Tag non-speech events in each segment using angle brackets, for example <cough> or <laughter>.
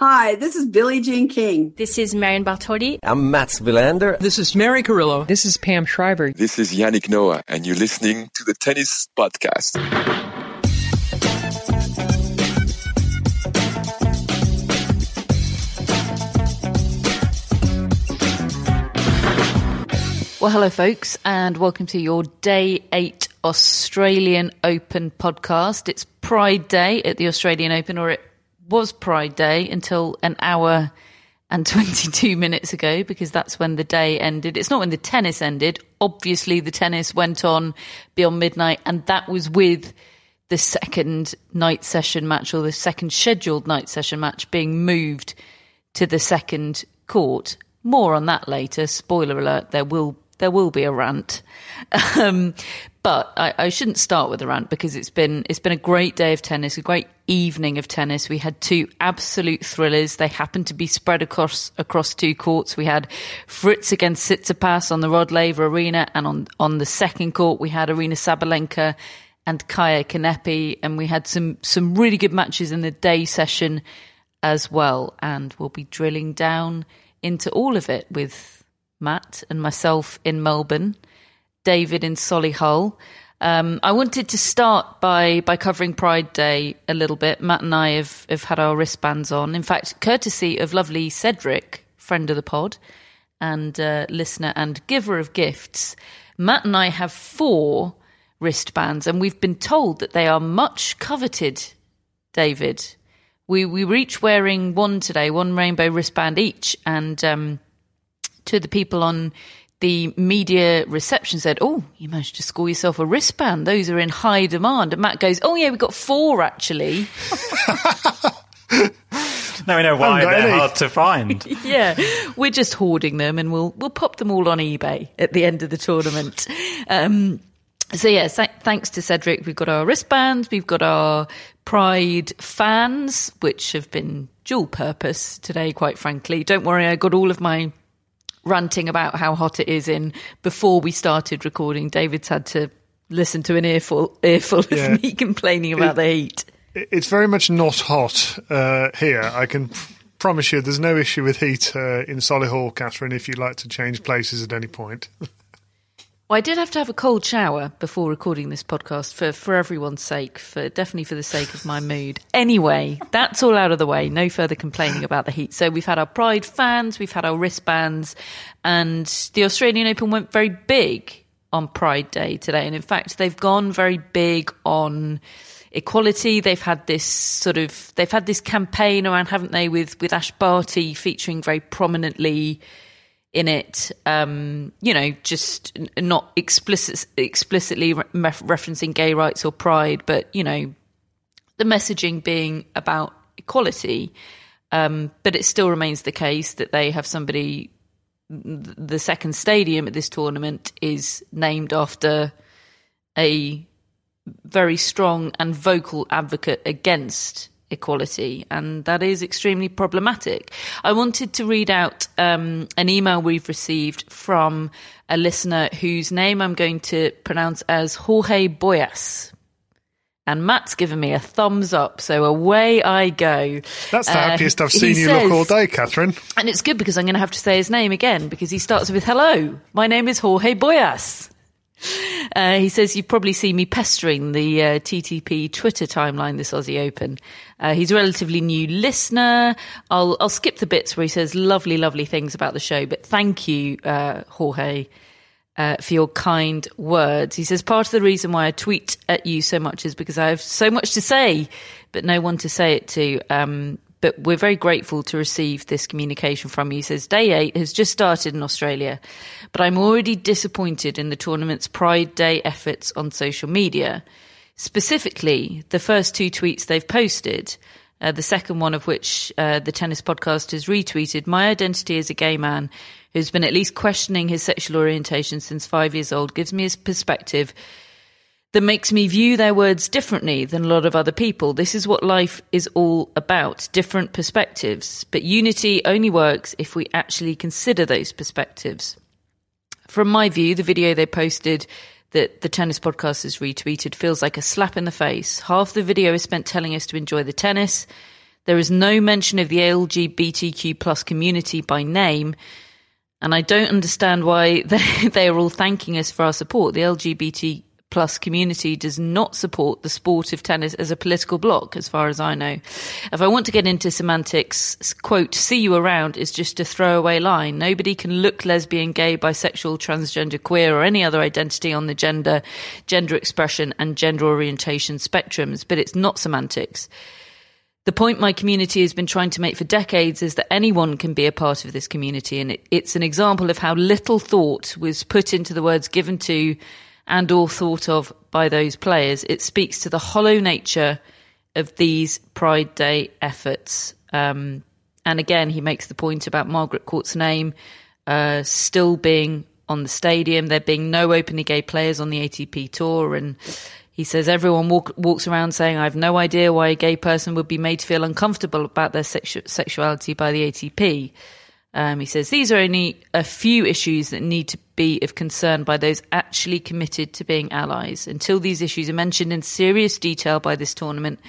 Hi, this is Billie Jean King. This is Marion Bartoli. I'm Mats Wilander. This is Mary Carillo. This is Pam Shriver. This is Yannick Noah, and you're listening to the Tennis Podcast. Well, hello, folks, and welcome to your Day 8 Australian Open podcast. It's Pride Day at the Australian Open, or it was Pride Day until an hour and <laughs> 22 minutes ago, because that's when the day ended. It's not when the tennis ended. Obviously, the tennis went on beyond midnight, and that was with the second night session match, or the second scheduled night session match, being moved to the second court. More on that later. Spoiler alert, there will there will be a rant. Um, but I, I, shouldn't start with a rant because it's been it's been a great day of tennis, a great evening of tennis. We had two absolute thrillers. They happened to be spread across across two courts. We had Fritz against Tsitsipas on the Rod Laver Arena, and on on the second court we had Aryna Sabalenka and Kaia Kanepi, and we had some some really good matches in the day session as well. And we'll be drilling down into all of it with Matt and myself in Melbourne, David in Solihull. Um, I wanted to start by by covering Pride Day a little bit. Matt and I have, have had our wristbands on. In fact, courtesy of lovely Cedric, friend of the pod, and uh, listener and giver of gifts, Matt and I have four wristbands, and we've been told that they are much coveted. David, we we were each wearing one today, one rainbow wristband each, and um, to the people on the media reception said, "Oh, you managed to score yourself a wristband. Those are in high demand." And Matt goes, "Oh yeah, we've got four actually." <laughs> now we know why they're any. hard to find. <laughs> yeah, we're just hoarding them, and we'll we'll pop them all on eBay at the end of the tournament. Um, so yeah, th- thanks to Cedric, we've got our wristbands, we've got our Pride fans, which have been dual purpose today. Quite frankly, don't worry, I got all of my ranting about how hot it is in before we started recording. David's had to listen to an earful earful yeah. of me complaining about it, the heat. It's very much not hot uh, here. I can promise you, there's no issue with heat uh, in Solihull, Catherine. If you'd like to change places at any point. <laughs> Well, I did have to have a cold shower before recording this podcast for, for everyone's sake, for definitely for the sake of my mood. Anyway, that's all out of the way. No further complaining about the heat. So we've had our Pride fans, we've had our wristbands, and the Australian Open went very big on Pride Day today. And in fact, they've gone very big on equality. They've had this sort of they've had this campaign around, haven't they, with with Ash Barty featuring very prominently in it, um, you know, just not explicit, explicitly re- referencing gay rights or pride, but, you know, the messaging being about equality. Um, but it still remains the case that they have somebody, the second stadium at this tournament is named after a very strong and vocal advocate against equality, and that is extremely problematic. I wanted to read out um, an email we've received from a listener whose name I'm going to pronounce as Jorge Boyas. And Matt's given me a thumbs up, so away I go. That's the uh, happiest I've seen you says, look all day, Catherine. And it's good because I'm going to have to say his name again because he starts with hello. My name is Jorge Boyas. Uh, he says, You've probably seen me pestering the uh, TTP Twitter timeline this Aussie Open. Uh, he's a relatively new listener. I'll, I'll skip the bits where he says lovely, lovely things about the show, but thank you, uh, Jorge. Uh, for your kind words. He says, part of the reason why I tweet at you so much is because I have so much to say, but no one to say it to. Um, but we're very grateful to receive this communication from you. Says, Day 8 has just started in Australia, but I'm already disappointed in the tournament's Pride Day efforts on social media. Specifically, the first two tweets they've posted, uh, the second one of which uh, the tennis podcast has retweeted, My identity as a gay man who's been at least questioning his sexual orientation since five years old, gives me a perspective that makes me view their words differently than a lot of other people. This is what life is all about different perspectives. But unity only works if we actually consider those perspectives. From my view, the video they posted that the tennis podcast has retweeted feels like a slap in the face. Half the video is spent telling us to enjoy the tennis. There is no mention of the LGBTQ plus community by name. And I don't understand why <laughs> they, they are all thanking us for our support. The LGBT plus community does not support the sport of tennis as a political bloc, as far as I know. If I want to get into semantics, quote, see you around is just a throwaway line. Nobody can look lesbian, gay, bisexual, transgender, queer, or any other identity on the gender, gender expression, and gender orientation spectrums, but it's not semantics. The point my community has been trying to make for decades is that anyone can be a part of this community, and it, it's an example of how little thought was put into the words given to and or thought of by those players. It speaks to the hollow nature of these Pride Day efforts. Um, and again, he makes the point about Margaret Court's name uh, still being on the stadium, there being no openly gay players on the ATP tour, and he says everyone walk, walks around saying, "I have no idea why a gay person would be made to feel uncomfortable about their sexu- sexuality by the ATP." Um, he says these are only a few issues that need to be of concern by those actually committed to being allies. Until these issues are mentioned in serious detail by this tournament,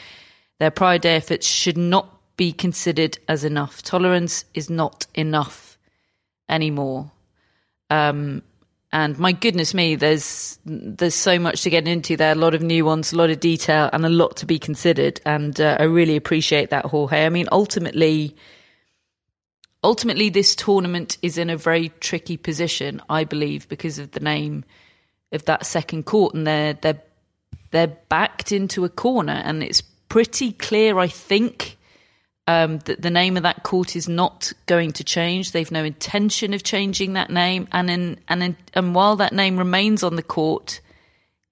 their Pride Day efforts should not be considered as enough. Tolerance is not enough anymore. Um, and my goodness me, there's there's so much to get into there. A lot of nuance, a lot of detail, and a lot to be considered. And uh, I really appreciate that, Jorge. I mean, ultimately ultimately this tournament is in a very tricky position, I believe, because of the name of that second court, and they're they're they're backed into a corner, and it's pretty clear, I think. Um, that the name of that court is not going to change. They've no intention of changing that name, and in, and in, and while that name remains on the court,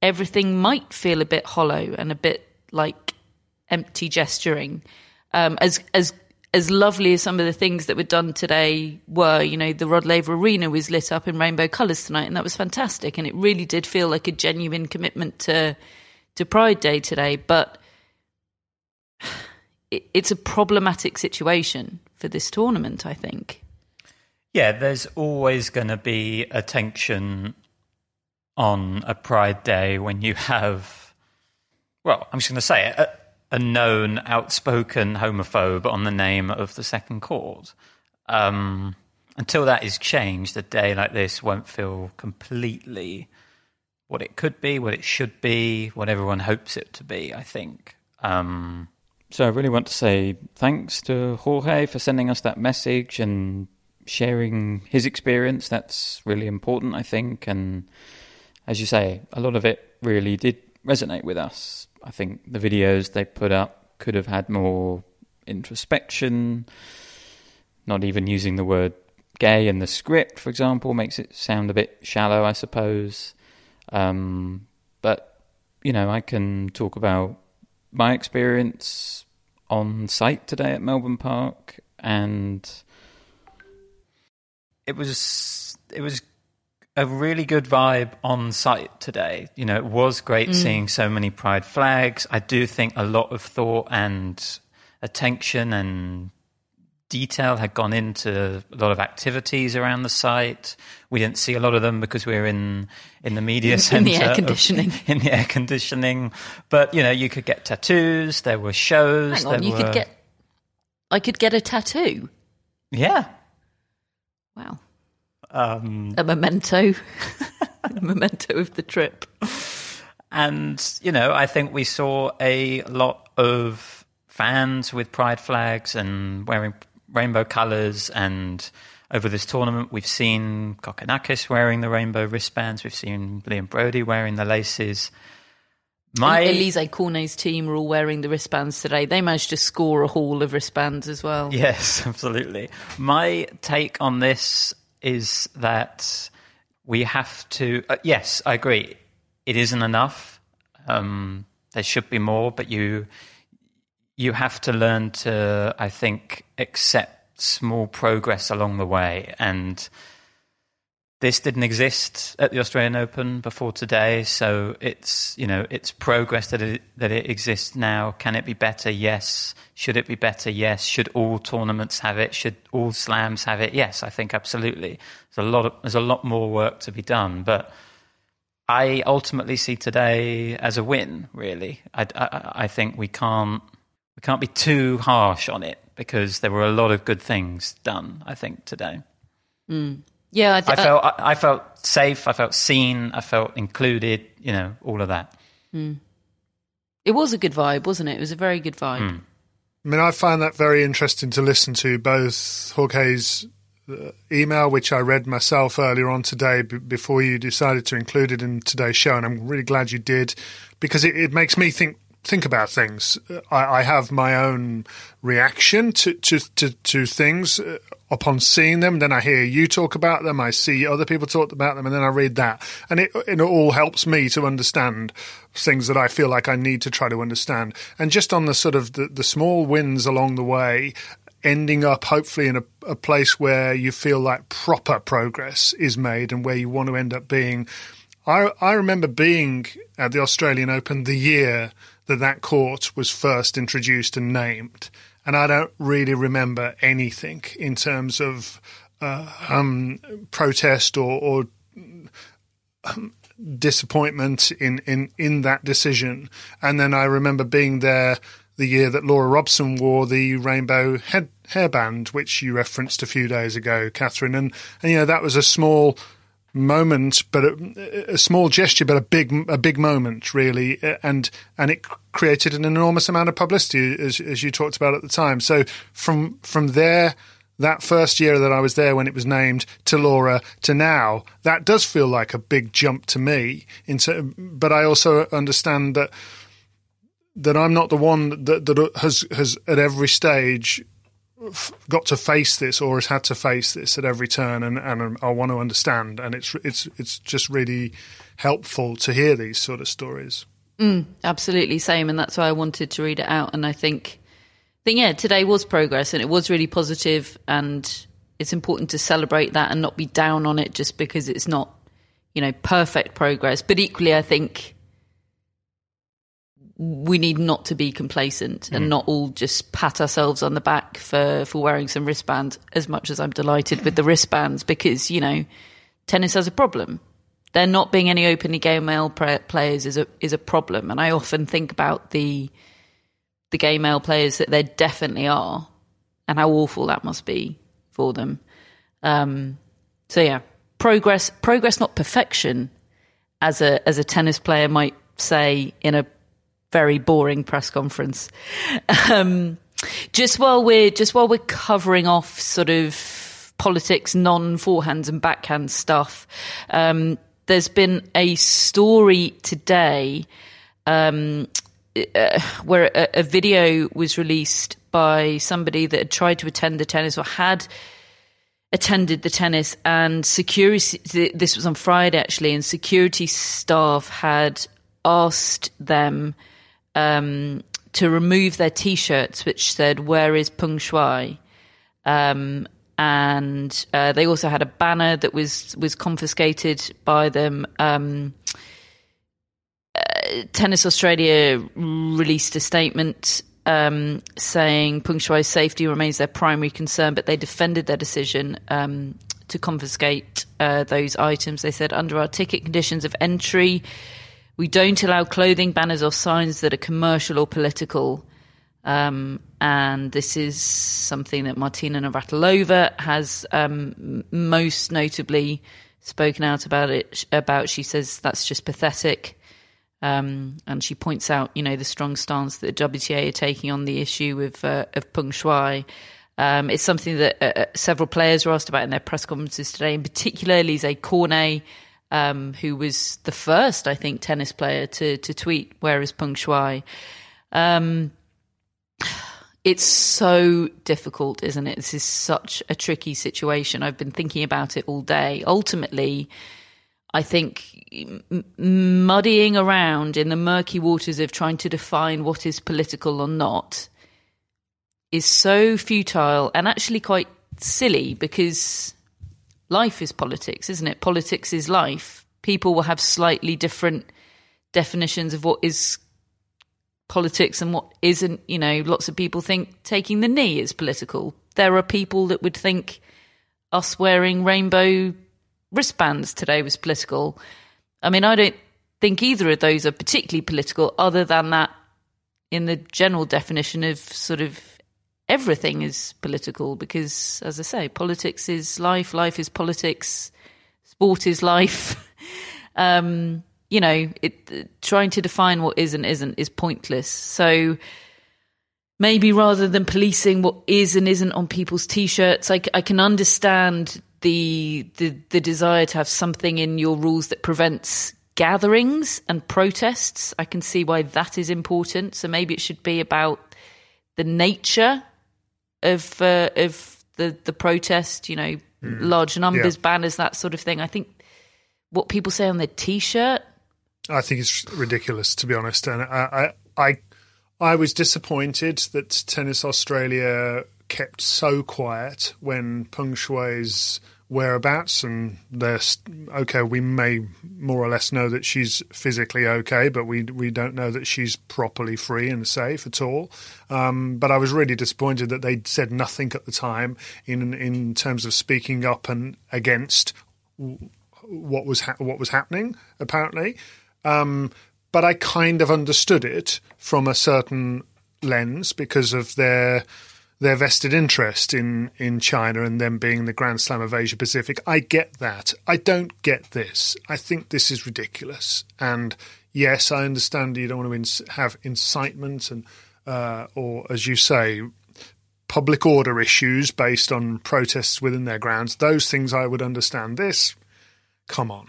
everything might feel a bit hollow and a bit like empty gesturing. Um, as as as lovely as some of the things that were done today were, you know, the Rod Laver Arena was lit up in rainbow colours tonight, and that was fantastic. And it really did feel like a genuine commitment to to Pride Day today. But <sighs> it, it's a problematic situation for this tournament, I think. Yeah, there's always going to be a tension on a Pride Day when you have, well, I'm just going to say it a known outspoken homophobe on the name of the second court. Um, until that is changed, a day like this won't feel completely what it could be, what it should be, what everyone hopes it to be, I think. Um, so I really want to say thanks to Jorge for sending us that message and sharing his experience. That's really important, I think. And as you say, a lot of it really did resonate with us. I think the videos they put up could have had more introspection. Not even using the word gay in the script, for example, makes it sound a bit shallow, I suppose. Um, but, you know, I can talk about my experience on site today at Melbourne Park, and it was it was a really good vibe on site today. You know, it was great mm. seeing so many pride flags. I do think a lot of thought and attention and detail had gone into a lot of activities around the site. We didn't see a lot of them because we were in in the media in, center, in the air conditioning, of, <laughs> in the air conditioning. But you know, you could get tattoos. There were shows. Hang on, you were... could get. I could get a tattoo. Yeah. Wow. Um, a memento. <laughs> A memento of the trip. And, you know, I think we saw a lot of fans with pride flags and wearing rainbow colours. And over this tournament, we've seen Kokkinakis wearing the rainbow wristbands. We've seen Liam Broady wearing the laces. My Alizé Cornet's team are all wearing the wristbands today. They managed to score a haul of wristbands as well. Yes, <laughs> absolutely. My take on this is that we have to. Uh, yes, I agree. It isn't enough. Um, there should be more, but you you have to learn to, I think, accept small progress along the way and this didn't exist at the Australian Open before today, so it's you know it's progress that it, that it exists now. Can it be better? Yes. Should it be better? Yes. Should all tournaments have it? Should all slams have it? Yes, I think absolutely. There's a lot of, there's a lot more work to be done, but I ultimately see today as a win. Really, I, I, I think we can't we can't be too harsh on it because there were a lot of good things done. I think today. Mm. Yeah, I, I felt I, I, felt safe. I felt seen. I felt included. You know, all of that. Mm. It was a good vibe, wasn't it? It was a very good vibe. Mm. I mean, I find that very interesting to listen to both Jorge's uh, email, which I read myself earlier on today b- before you decided to include it in today's show, and I'm really glad you did because it, it makes me think think about things. I, I, have my own reaction to, to, to, to things uh, upon seeing them. Then I hear you talk about them. I see other people talk about them, and then I read that, and it it all helps me to understand things that I feel like I need to try to understand. And just on the sort of the, the small wins along the way, ending up hopefully in a, a place where you feel like proper progress is made, and where you want to end up being. I I remember being at the Australian Open the year that that court was first introduced and named and I don't really remember anything in terms of uh, um, protest or, or um, disappointment in, in, in that decision. And then I remember being there the year that Laura Robson wore the rainbow head hairband, which you referenced a few days ago, Catherine. And, and you know that was a small moment, but a, a, small gesture, but a big a big moment, really, and and it created an enormous amount of publicity, as, as you talked about at the time. So from from there, that first year that I was there when it was named to Laura to now, that does feel like a big jump to me. Into, but I also understand that that I'm not the one that that has has at every stage got to face this or has had to face this at every turn and, and I want to understand and it's it's it's just really helpful to hear these sort of stories. Mm, absolutely same and that's why I wanted to read it out and I think think yeah today was progress and it was really positive and it's important to celebrate that and not be down on it just because it's not you know perfect progress but equally I think we need not to be complacent and mm. not all just pat ourselves on the back for, for wearing some wristbands as much as I'm delighted with the wristbands because, you know, tennis has a problem. There not being any openly gay male players is a is a problem, and I often think about the the gay male players that there definitely are, and how awful that must be for them. Um, so yeah, progress, progress, not perfection, as a as a tennis player might say in a very boring press conference. Um, just while we're just while we're covering off sort of politics, non forehands and backhand stuff, um, there's been a story today um, uh, where a, a, video was released by somebody that had tried to attend the tennis or had attended the tennis and security this was on friday actually and security staff had asked them um, to remove their T-shirts, which said "Where is Peng Shuai?" Um, and uh, they also had a banner that was was confiscated by them. Um, uh, Tennis Australia released a statement um, saying Peng Shuai's safety remains their primary concern, but they defended their decision um, to confiscate uh, those items. They said under our ticket conditions of entry, we don't allow clothing, banners, or signs that are commercial or political. Um, and this is something that Martina Navratilova has um, most notably spoken out about it. About she says that's just pathetic, um, and she points out you know the strong stance that the WTA are taking on the issue of uh, of Peng Shuai. Um, it's something that uh, uh, several players were asked about in their press conferences today, and particularly Zay Cornet, um, who was the first, I think, tennis player to to tweet "Where is Peng Shuai?" Um, it's so difficult, isn't it? This is such a tricky situation. I've been thinking about it all day. Ultimately, I think m- muddying around in the murky waters of trying to define what is political or not is so futile and actually quite silly because life is politics, isn't it? Politics is life. People will have slightly different definitions of what is politics and what isn't. You know, lots of people think taking the knee is political. There are people that would think us wearing rainbow wristbands today was political. I mean, I don't think either of those are particularly political, other than that, in the general definition of sort of everything is political, because as I say, politics is life, life is politics, sport is life. <laughs> um, you know, it, trying to define what is and isn't is pointless. So maybe rather than policing what is and isn't on people's t-shirts, I, I can understand the, the the desire to have something in your rules that prevents gatherings and protests. I can see why that is important. So maybe it should be about the nature of uh, of the the protest. You know, mm. large numbers, yeah. banners, that sort of thing. I think what people say on their t-shirt I think it's ridiculous, to be honest. And I, I, I, I was disappointed that Tennis Australia kept so quiet when Peng Shuai's whereabouts and they're okay we may more or less know that she's physically okay but we we don't know that she's properly free and safe at all. Um, but I was really disappointed that they said nothing at the time in in terms of speaking up and against what was ha- what was happening apparently. Um, but I kind of understood it from a certain lens because of their their vested interest in in China and them being the Grand Slam of Asia Pacific. I get that. I don't get this. I think this is ridiculous. And yes, I understand you don't want to have incitement and uh, or as you say public order issues based on protests within their grounds. Those things I would understand. This, come on.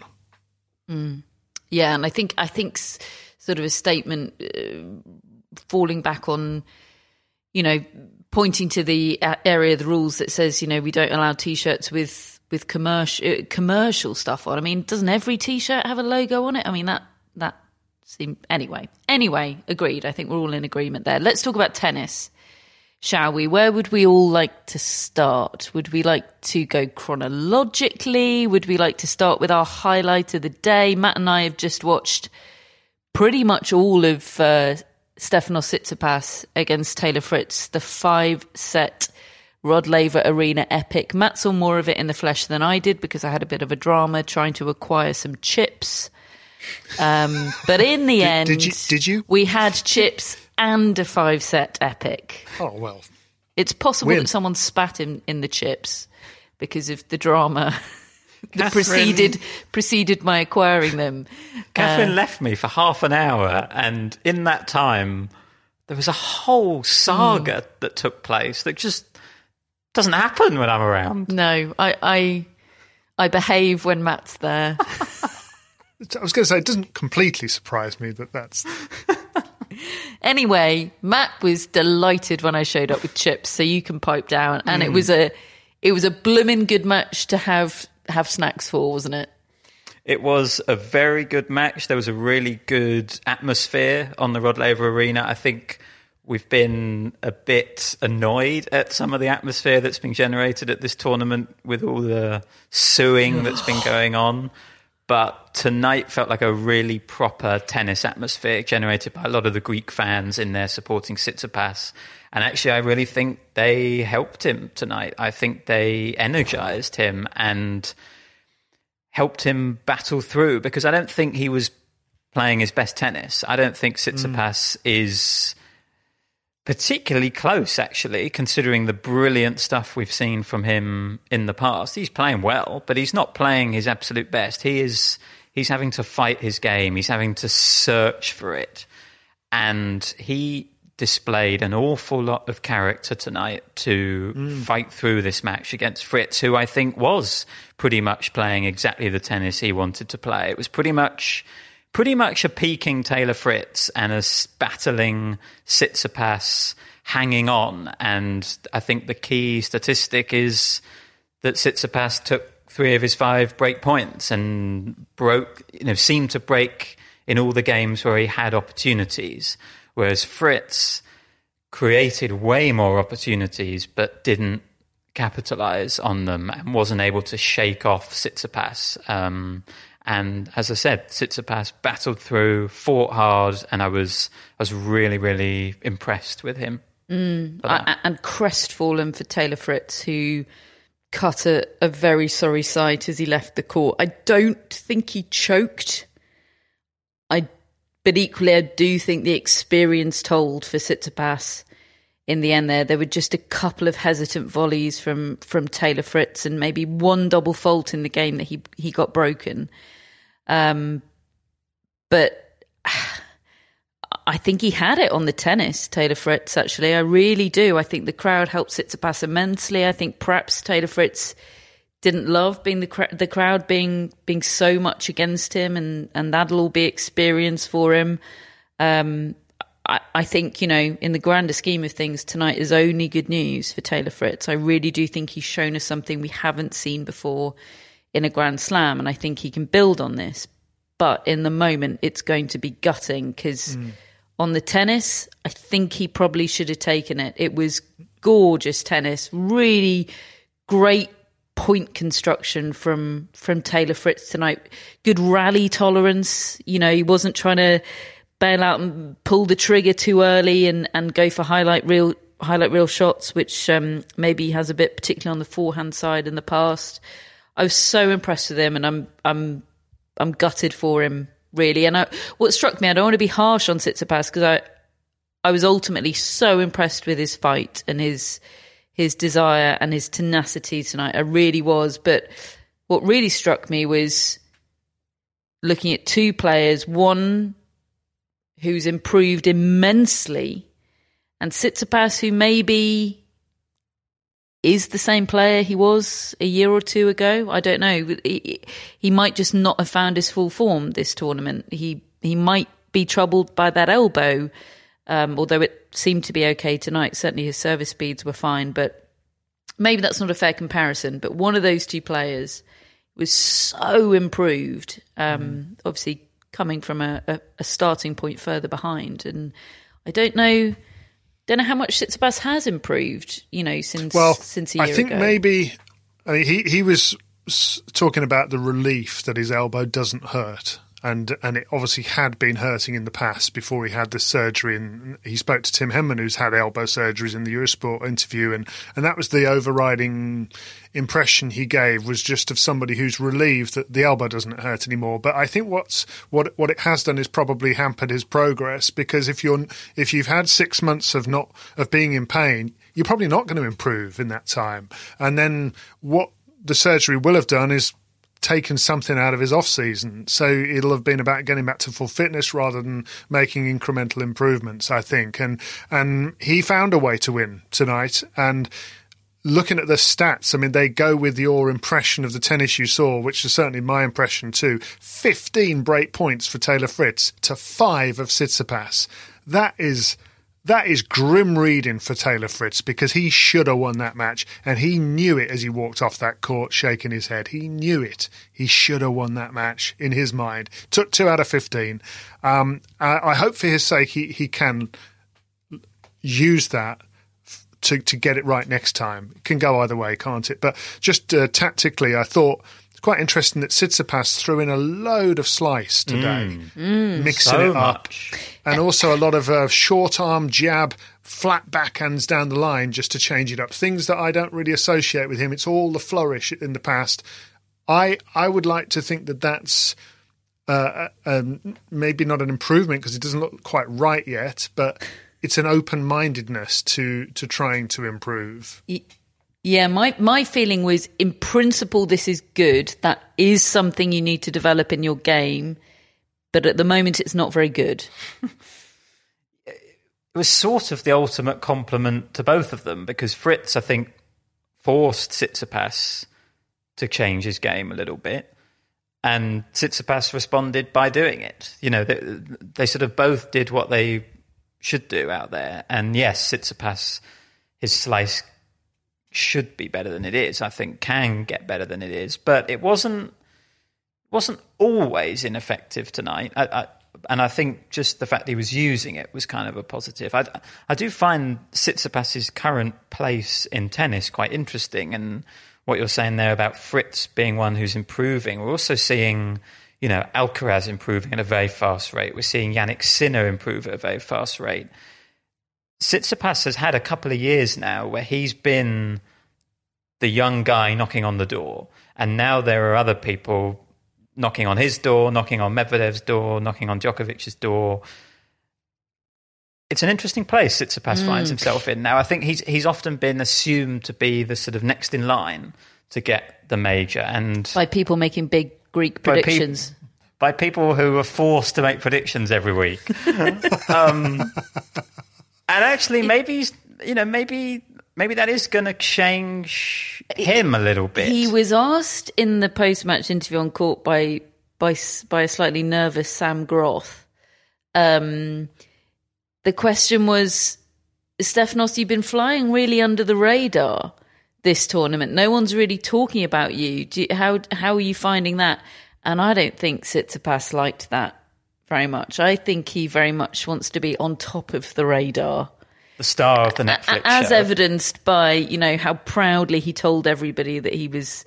Mm. Yeah, and I think I think sort of a statement uh, falling back on, you know, pointing to the area of the rules that says you know we don't allow t-shirts with with commercial uh, commercial stuff on. I mean, doesn't every t-shirt have a logo on it? I mean that that seem anyway. Anyway, agreed. I think we're all in agreement there. Let's talk about tennis shall we? Where would we all like to start? Would we like to go chronologically? Would we like to start with our highlight of the day? Matt and I have just watched pretty much all of uh, Stefanos Tsitsipas against Taylor Fritz, the five set Rod Laver Arena epic. Matt saw more of it in the flesh than I did because I had a bit of a drama trying to acquire some chips. Um, but in the <laughs> did, end, did you, did you? We had chips and a five set epic. Oh, well. It's possible Win. that someone spat in, in the chips because of the drama <laughs> <laughs> that preceded preceded my acquiring them. <laughs> Catherine uh, left me for half an hour, and in that time, there was a whole saga mm. that took place that just doesn't happen when I'm around. No, I I, I behave when Matt's there. <laughs> I was going to say, it doesn't completely surprise me that that's anyway, Matt was delighted when I showed up with chips, so you can pipe down. And mm. it was a it was a blooming good match to have have snacks for, wasn't it? It was a very good match. There was a really good atmosphere on the Rod Laver Arena. I think we've been a bit annoyed at some of the atmosphere that's been generated at this tournament with all the suing that's been <sighs> going on. But tonight felt like a really proper tennis atmosphere generated by a lot of the Greek fans in there supporting Tsitsipas. And actually, I really think they helped him tonight. I think they energized him and helped him battle through because I don't think he was playing his best tennis. I don't think Tsitsipas mm. is particularly close, actually, considering the brilliant stuff we've seen from him in the past. He's playing well, but he's not playing his absolute best. He is he's having to fight his game. He's having to search for it, and he displayed an awful lot of character tonight to mm. fight through this match against Fritz, who I think was pretty much playing exactly the tennis he wanted to play. It was pretty much pretty much a peaking Taylor Fritz and a battling Tsitsipas hanging on. And I think the key statistic is that Tsitsipas took three of his five break points and broke, you know, seemed to break in all the games where he had opportunities. Whereas Fritz created way more opportunities but didn't capitalize on them and wasn't able to shake off Tsitsipas. Um, and as I said, Tsitsipas battled through, fought hard, and I was I was really really impressed with him. Mm, and crestfallen for Taylor Fritz, who cut a, a very sorry sight as he left the court. I don't think he choked. I but equally, I do think the experience told for Tsitsipas in the end there. There were just a couple of hesitant volleys from, from Taylor Fritz and maybe one double fault in the game that he, he got broken. Um, but <sighs> I think he had it on the tennis, Taylor Fritz, actually. I really do. I think the crowd helped Tsitsipas immensely. I think perhaps Taylor Fritz didn't love being the the crowd being being so much against him, and and that'll all be experience for him. Um, I, I think you know, in the grander scheme of things, tonight is only good news for Taylor Fritz. I really do think he's shown us something we haven't seen before in a Grand Slam, and I think he can build on this. But in the moment, it's going to be gutting because. Mm. On the tennis, I think he probably should have taken it. It was gorgeous tennis, really great point construction from from Taylor Fritz tonight. Good rally tolerance. You know, he wasn't trying to bail out and pull the trigger too early and, and go for highlight reel highlight reel shots, which um, maybe has a bit, particularly on the forehand side in the past. I was so impressed with him, and I'm I'm I'm gutted for him really. And I, what struck me, I don't want to be harsh on Tsitsipas because I I was ultimately so impressed with his fight and his his desire and his tenacity tonight. I really was. But what really struck me was looking at two players, one who's improved immensely, and Tsitsipas, who maybe is the same player he was a year or two ago. I don't know. He, he might just not have found his full form this tournament. He he might be troubled by that elbow um, although it seemed to be okay tonight. Certainly his service speeds were fine, but maybe that's not a fair comparison. But one of those two players was so improved, um, mm. obviously coming from a, a, a, starting point further behind. And I don't know. Don't know how much Tsitsipas has improved, you know, since well, since a year I think ago. maybe I mean, he he was talking about the relief that his elbow doesn't hurt and and it obviously had been hurting in the past before he had this surgery. And he spoke to Tim Henman, who's had elbow surgeries, in the Eurosport interview, and and that was the overriding impression he gave was just of somebody who's relieved that the elbow doesn't hurt anymore. But I think what's what what it has done is probably hampered his progress because if you're if you've had six months of not of being in pain, you're probably not going to improve in that time. And then what the surgery will have done is taken something out of his off season. So it'll have been about getting back to full fitness rather than making incremental improvements, I think. And and he found a way to win tonight and looking at the stats, I mean, they go with your impression of the tennis you saw, which is certainly my impression too. 15 break points for Taylor Fritz to five of Tsitsipas. That is that is grim reading for Taylor Fritz because he should have won that match and he knew it as he walked off that court shaking his head. He knew it. He should have won that match in his mind. Took two out of 15. Um, I, I hope for his sake he, he can use that to, to get it right next time. It can go either way, can't it? But just uh, tactically, I thought – it's quite interesting that Tsitsipas threw in a load of slice today, mm. Mm. mixing so it up, much. and also a lot of uh, short arm jab, flat backhands down the line just to change it up. Things that I don't really associate with him. It's all the flourish in the past. I I would like to think that that's. Uh, uh um, maybe not an improvement because it doesn't look quite right yet, but it's an open mindedness to to trying to improve. Yeah, my my feeling was in principle this is good. That is something you need to develop in your game, but at the moment it's not very good. it was sort of the ultimate compliment to both of them because Fritz, I think, forced Tsitsipas to change his game a little bit, and Tsitsipas responded by doing it. You know, they, they sort of both did what they should do out there, and yes, Tsitsipas, his slice should be better than it is. I think can get better than it is, but it wasn't wasn't always ineffective tonight. I, I, and I think just the fact he was using it was kind of a positive. I, I do find Tsitsipas's current place in tennis quite interesting, and what you're saying there about Fritz being one who's improving. We're also seeing, you know, Alcaraz improving at a very fast rate. We're seeing Jannik Sinner improve at a very fast rate. Tsitsipas has had a couple of years now where he's been the young guy knocking on the door, and now there are other people knocking on his door, knocking on Medvedev's door, knocking on Djokovic's door. It's an interesting place Tsitsipas mm. finds himself in now. I think he's he's often been assumed to be the sort of next in line to get the major, and by people making big Greek predictions. By, pe- by people who are forced to make predictions every week. <laughs> um, and actually, maybe you know, maybe maybe that is going to change him a little bit. He was asked in the post-match interview on court by by by a slightly nervous Sam Groth. Um, the question was, Stefanos, you've been flying really under the radar this tournament. No one's really talking about you. you how how are you finding that? And I don't think Tsitsipas liked that very much. I think he very much wants to be on top of the radar the star of the Netflix as show. evidenced by you know how proudly he told everybody that he was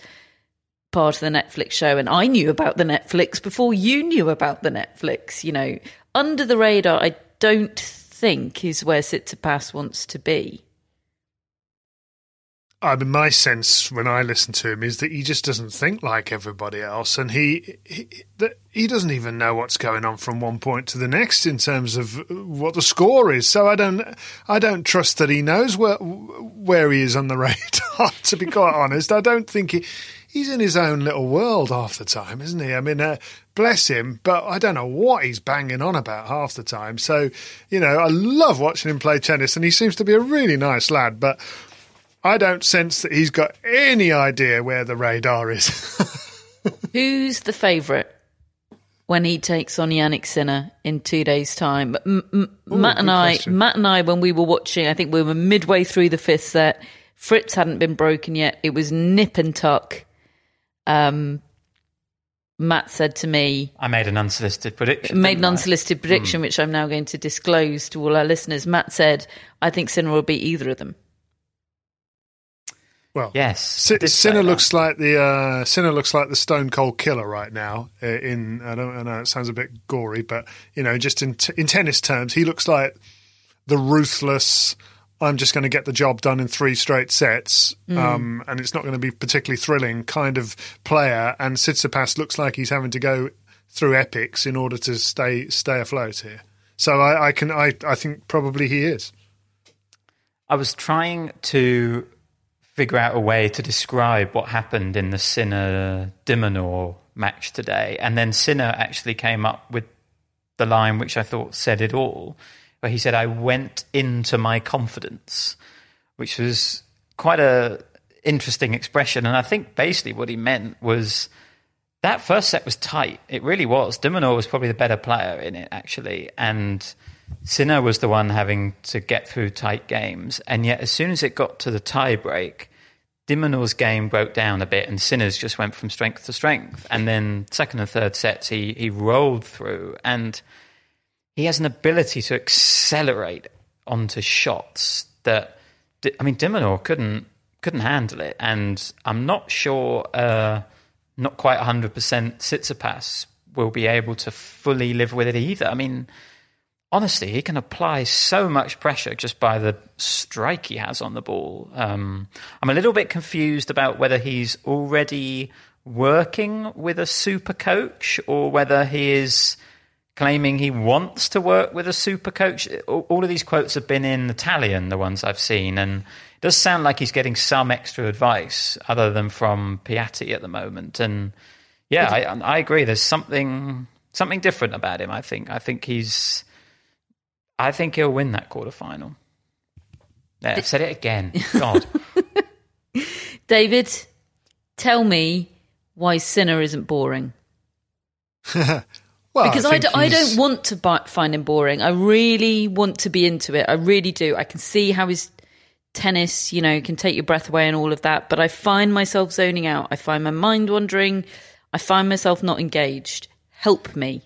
part of the Netflix show, and I knew about the Netflix before you knew about the Netflix. You know, under the radar, I don't think is where Tsitsipas wants to be. I mean, my sense when I listen to him is that he just doesn't think like everybody else, and he he, he doesn't even know what's going on from one point to the next in terms of what the score is. So I don't I don't trust that he knows where where he is on the <laughs> radar. to be quite honest, I don't think he he's in his own little world half the time, isn't he? I mean, uh, bless him, but I don't know what he's banging on about half the time. So you know, I love watching him play tennis, and he seems to be a really nice lad, but I don't sense that he's got any idea where the radar is. <laughs> Who's the favourite when he takes on Jannik Sinner in two days' time? M- M- Ooh, Matt and I, question. Matt and I, when we were watching, I think we were midway through the fifth set. Fritz hadn't been broken yet. It was nip and tuck. Um, Matt said to me, "I made an unsolicited prediction." Made an unsolicited prediction, mm. which I'm now going to disclose to all our listeners. Matt said, "I think Sinner will beat either of them." Well, yes, Sinner looks like the uh, Sinner looks like the Stone Cold Killer right now. Uh, in I don't I know it sounds a bit gory, but you know, just in t- in tennis terms, he looks like the ruthless. I'm just going to get the job done in three straight sets, mm. um, and it's not going to be particularly thrilling kind of player. And Tsitsipas looks like he's having to go through epics in order to stay stay afloat here. So I, I can I I think probably he is. I was trying to figure out a way to describe what happened in the Sinner de Minaur match today. And then Sinner actually came up with the line which I thought said it all, where he said, I went into my confidence, which was quite a interesting expression. And I think basically what he meant was that first set was tight. It really was. de Minaur was probably the better player in it, actually. And Sinner was the one having to get through tight games, and yet as soon as it got to the tie break, de game broke down a bit, and Sinner's just went from strength to strength. And then second and third sets, he he rolled through, and he has an ability to accelerate onto shots that I mean, de couldn't couldn't handle it, and I'm not sure, uh, not quite 100 percent Tsitsipas will be able to fully live with it either. I mean honestly, he can apply so much pressure just by the strike he has on the ball. Um, I'm a little bit confused about whether he's already working with a super coach or whether he is claiming he wants to work with a super coach. All of these quotes have been in Italian, the ones I've seen, and it does sound like he's getting some extra advice other than from Piatti at the moment. And yeah, I, I agree. There's something something different about him. I think. I think he's. I think he'll win that quarterfinal. Yeah, I've said it again. <laughs> God. David, tell me why Sinner isn't boring. <laughs> Well, because I, I, think d- I he's- don't want to bi- find him boring. I really want to be into it. I really do. I can see how his tennis, you know, can take your breath away and all of that. But I find myself zoning out. I find my mind wandering. I find myself not engaged. Help me.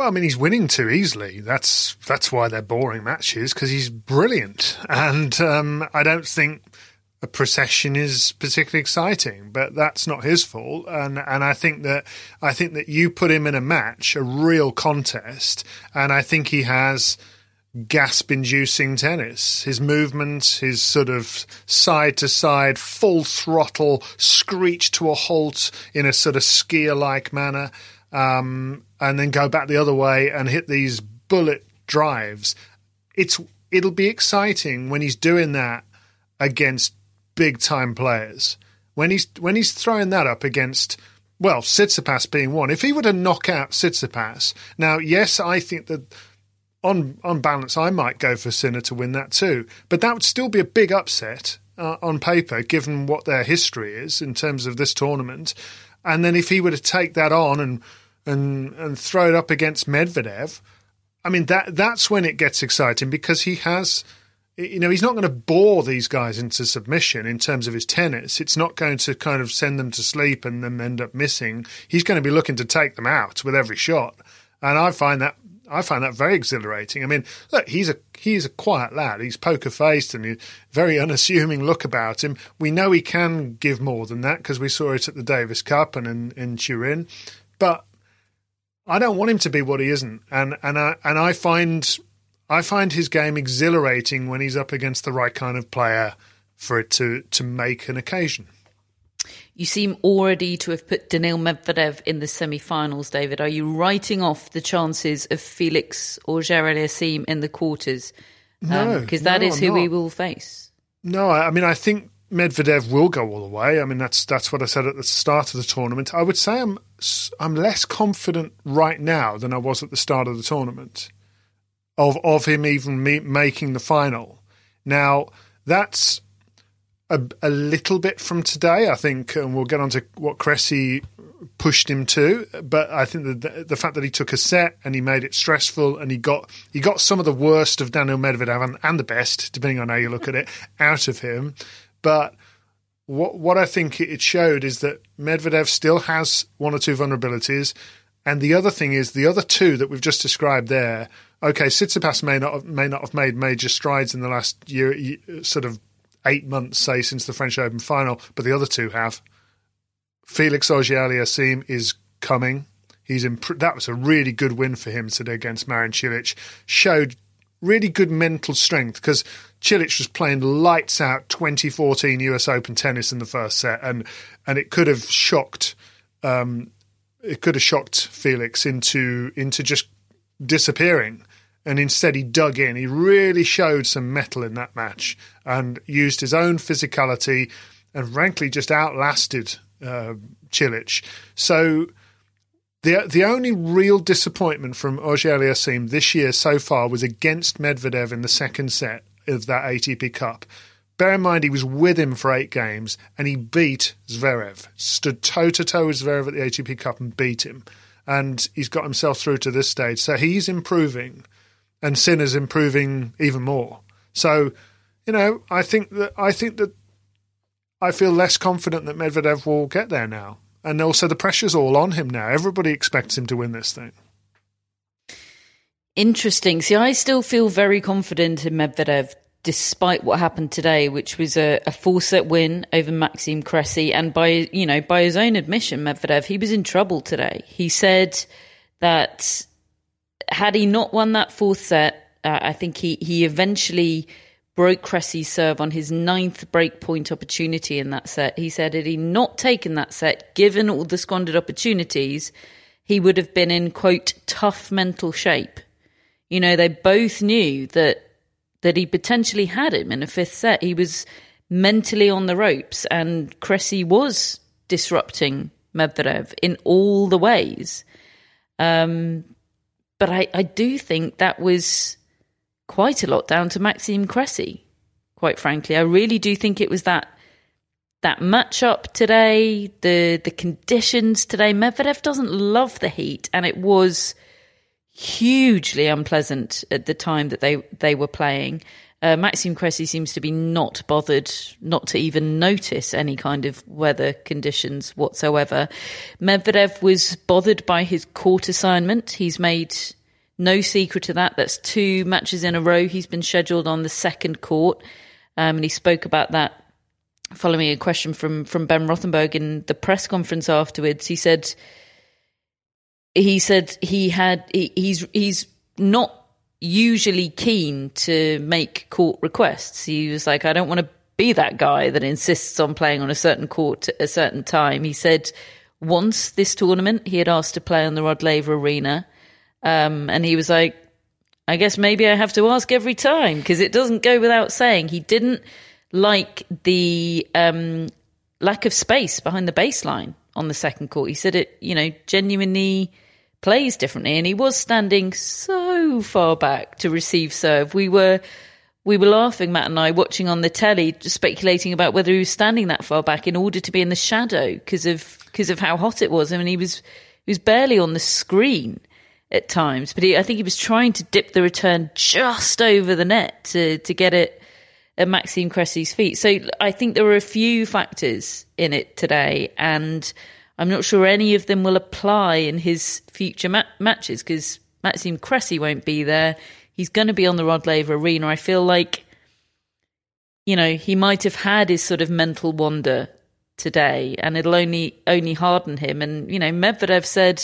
Well, I mean, he's winning too easily. That's that's why they're boring matches because he's brilliant, and um, I don't think a procession is particularly exciting. But that's not his fault, and and I think that I think that you put him in a match, a real contest, and I think he has gasp-inducing tennis. His movement, his sort of side to side, full throttle, screech to a halt in a sort of skier-like manner um, and then go back the other way and hit these bullet drives. It's it'll be exciting when he's doing that against big time players. When he's when he's throwing that up against well, Tsitsipas being one. If he were to knock out Tsitsipas, now yes, I think that on on balance, I might go for Sinner to win that too. But that would still be a big upset uh, on paper, given what their history is in terms of this tournament. And then if he were to take that on and and and throw it up against Medvedev, I mean that that's when it gets exciting because he has. You know, he's not going to bore these guys into submission in terms of his tennis. It's not going to kind of send them to sleep and then end up missing. He's going to be looking to take them out with every shot. And I find that I find that very exhilarating. I mean, look, he's a he's a quiet lad. He's poker faced and he's very <laughs> unassuming look about him. We know he can give more than that because we saw it at the Davis Cup and in, in Turin. But I don't want him to be what he isn't. And and I and I find I find his game exhilarating when he's up against the right kind of player for it to to make an occasion. You seem already to have put Daniil Medvedev in the semi-finals, David. Are you writing off the chances of Felix or Auger-Aliassime in the quarters? No, um, because that no, is who we will face. No, I mean I think Medvedev will go all the way. I mean that's that's what I said at the start of the tournament. I would say I'm I'm less confident right now than I was at the start of the tournament of of him even me, making the final. Now that's a, a little bit from today, I think, and we'll get on to what Cressy pushed him to. But I think the, the fact that he took a set and he made it stressful and he got he got some of the worst of Daniel Medvedev and, and the best, depending on how you look at it, out of him. But what what I think it showed is that Medvedev still has one or two vulnerabilities. And the other thing is the other two that we've just described there. Okay, Tsitsipas may not have, may not have made major strides in the last year, sort of eight months, say, since the French Open final, but the other two have. Felix Auger-Aliassime is coming. He's imp- that was a really good win for him today against Marin Cilic. Showed really good mental strength because Cilic was playing lights out 2014 US Open tennis in the first set, and and it could have shocked um, it could have shocked Felix into into just disappearing. And instead, he dug in. He really showed some mettle in that match and used his own physicality and, frankly, just outlasted uh, Cilic. So, the the only real disappointment from Auger-Aliassime this year so far was against Medvedev in the second set of that ATP Cup. Bear in mind, he was with him for eight games and he beat Zverev, stood toe to toe with Zverev at the ATP Cup and beat him. And he's got himself through to this stage. So he's improving and Sinner's improving even more. So, you know, I think that I think that I feel less confident that Medvedev will get there now. And also the pressure's all on him now. Everybody expects him to win this thing. Interesting. See, I still feel very confident in Medvedev, despite what happened today, which was a, a four set win over Maxime Cressy. And by you know, by his own admission, Medvedev, he was in trouble today. He said that had he not won that fourth set, uh, I think he he eventually broke Cressy's serve on his ninth break point opportunity in that set. He said had he not taken that set, given all the squandered opportunities, he would have been in quote tough mental shape. You know, they both knew that that he potentially had him in a fifth set. He was mentally on the ropes, and Cressy was disrupting Medvedev in all the ways. Um, but I, I do think that was quite a lot down to Maxime Cressy. Quite frankly, I really do think it was that that matchup today, the the conditions today. Medvedev doesn't love the heat, and it was hugely unpleasant at the time that they they were playing. Uh, Maxime Cressy seems to be not bothered, not to even notice any kind of weather conditions whatsoever. Medvedev was bothered by his court assignment. He's made no secret to that. That's two matches in a row. He's been scheduled on the second court, um, and he spoke about that following a question from from Ben Rothenberg in the press conference afterwards. He said he said he had he, he's he's not usually keen to make court requests. He was like, I don't want to be that guy that insists on playing on a certain court at a certain time. He said once this tournament he had asked to play on the Rod Laver Arena, um, and he was like, I guess maybe I have to ask every time because it doesn't go without saying he didn't like the um, lack of space behind the baseline on the second court. He said it, you know, genuinely plays differently, and he was standing so far back to receive serve. We were we were laughing, Matt and I, watching on the telly, speculating about whether he was standing that far back in order to be in the shadow because of because of how hot it was. I mean, he was he was barely on the screen at times, but he, I think he was trying to dip the return just over the net to to get it at Maxime Cressy's feet. So I think there were a few factors in it today, and I'm not sure any of them will apply in his future ma- matches because Maxime Cressy won't be there. He's going to be on the Rod Laver Arena. I feel like, you know, he might have had his sort of mental wander today, and it'll only only harden him. And you know, Medvedev said,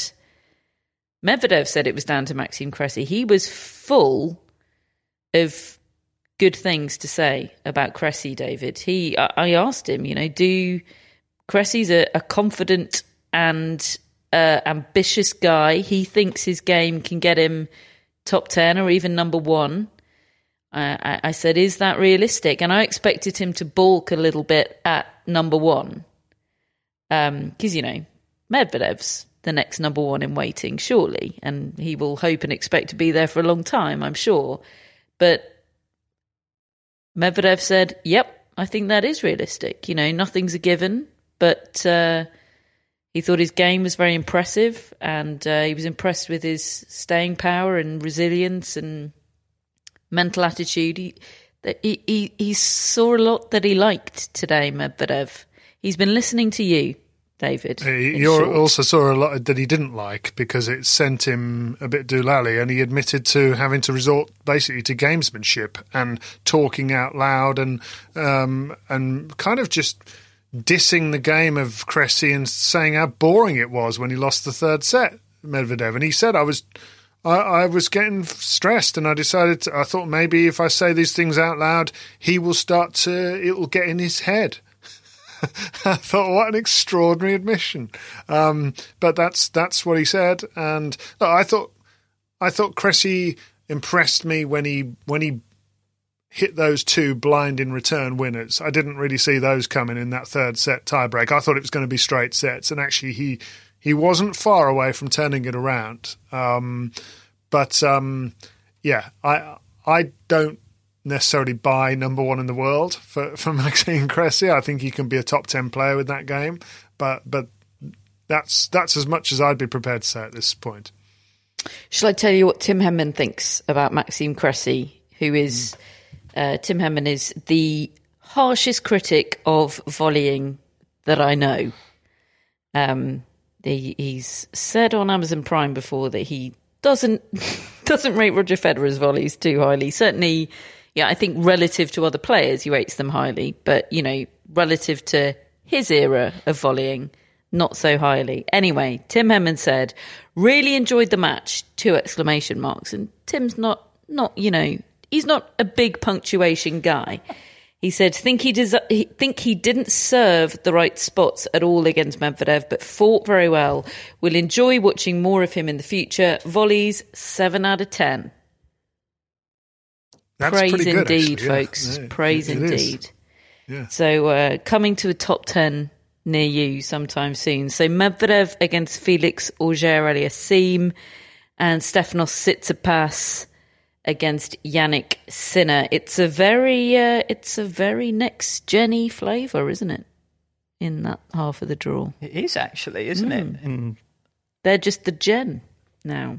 Medvedev said it was down to Maxime Cressy. He was full of good things to say about Cressy. David, he, I, asked him, you know, do Cressy's a, a confident and uh, ambitious guy. He thinks his game can get him top 10 or even number one. Uh, I, I, said, Is that realistic? And I expected him to balk a little bit at number one. Because, um, you know, Medvedev's the next number one in waiting, surely. And he will hope and expect to be there for a long time, I'm sure. But Medvedev said, Yep, I think that is realistic. You know, nothing's a given. But uh, he thought his game was very impressive, and uh, he was impressed with his staying power and resilience and mental attitude. He, he, he, he saw a lot that he liked today, Medvedev. He's been listening to you, David. You also saw a lot that he didn't like because it sent him a bit doolally, and he admitted to having to resort basically to gamesmanship and talking out loud and um, and kind of just dissing the game of Cressy and saying how boring it was when he lost the third set, Medvedev. And he said, I was. I, I was getting stressed, and I decided to, I thought maybe if I say these things out loud, he will start to. It will get in his head. <laughs> I thought, what an extraordinary admission. Um, but that's that's what he said, and I thought I thought Cressy impressed me when he when he hit those two blind in return winners. I didn't really see those coming in that third set tiebreak. I thought it was going to be straight sets, and actually he he wasn't far away from turning it around. Um, but um, yeah, I I don't necessarily buy number one in the world for <laughs> for Maxime Cressy. I think he can be a top ten player with that game, but but that's that's as much as I'd be prepared to say at this point. Shall I tell you what Tim Henman thinks about Maxime Cressy, who is mm uh, Tim Henman is the harshest critic of volleying that I know. Um, he, he's said on Amazon Prime before that he doesn't <laughs> doesn't rate Roger Federer's volleys too highly. Certainly, yeah, I think relative to other players, he rates them highly. But you know, relative to his era of volleying, not so highly. Anyway, Tim Henman said, "Really enjoyed the match." Two exclamation marks. And Tim's not not you know he's not a big punctuation guy. He said, think he, des- think he didn't serve the right spots at all against Medvedev, but fought very well. We'll enjoy watching more of him in the future. Volleys, 7 out of 10. That's Praise pretty good, indeed, actually, yeah. folks. Yeah, Praise it is. indeed. Yeah. So uh, coming to a top 10 near you sometime soon. So Medvedev against Felix Auger-Aliassime and Stefanos Tsitsipas against Jannik Sinner. It's a very uh, it's a very next Jenny flavour, isn't it? In that half of the draw. It is actually, isn't it? In They're just the gen now.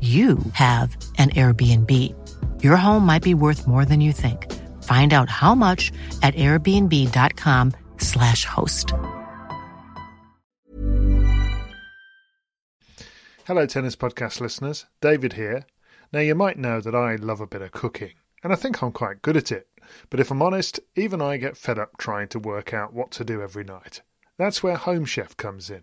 you have an Airbnb. Your home might be worth more than you think. Find out how much at airbnb.com/slash host. Hello, Tennis Podcast listeners. David here. Now, you might know that I love a bit of cooking, and I think I'm quite good at it. But if I'm honest, even I get fed up trying to work out what to do every night. That's where Home Chef comes in.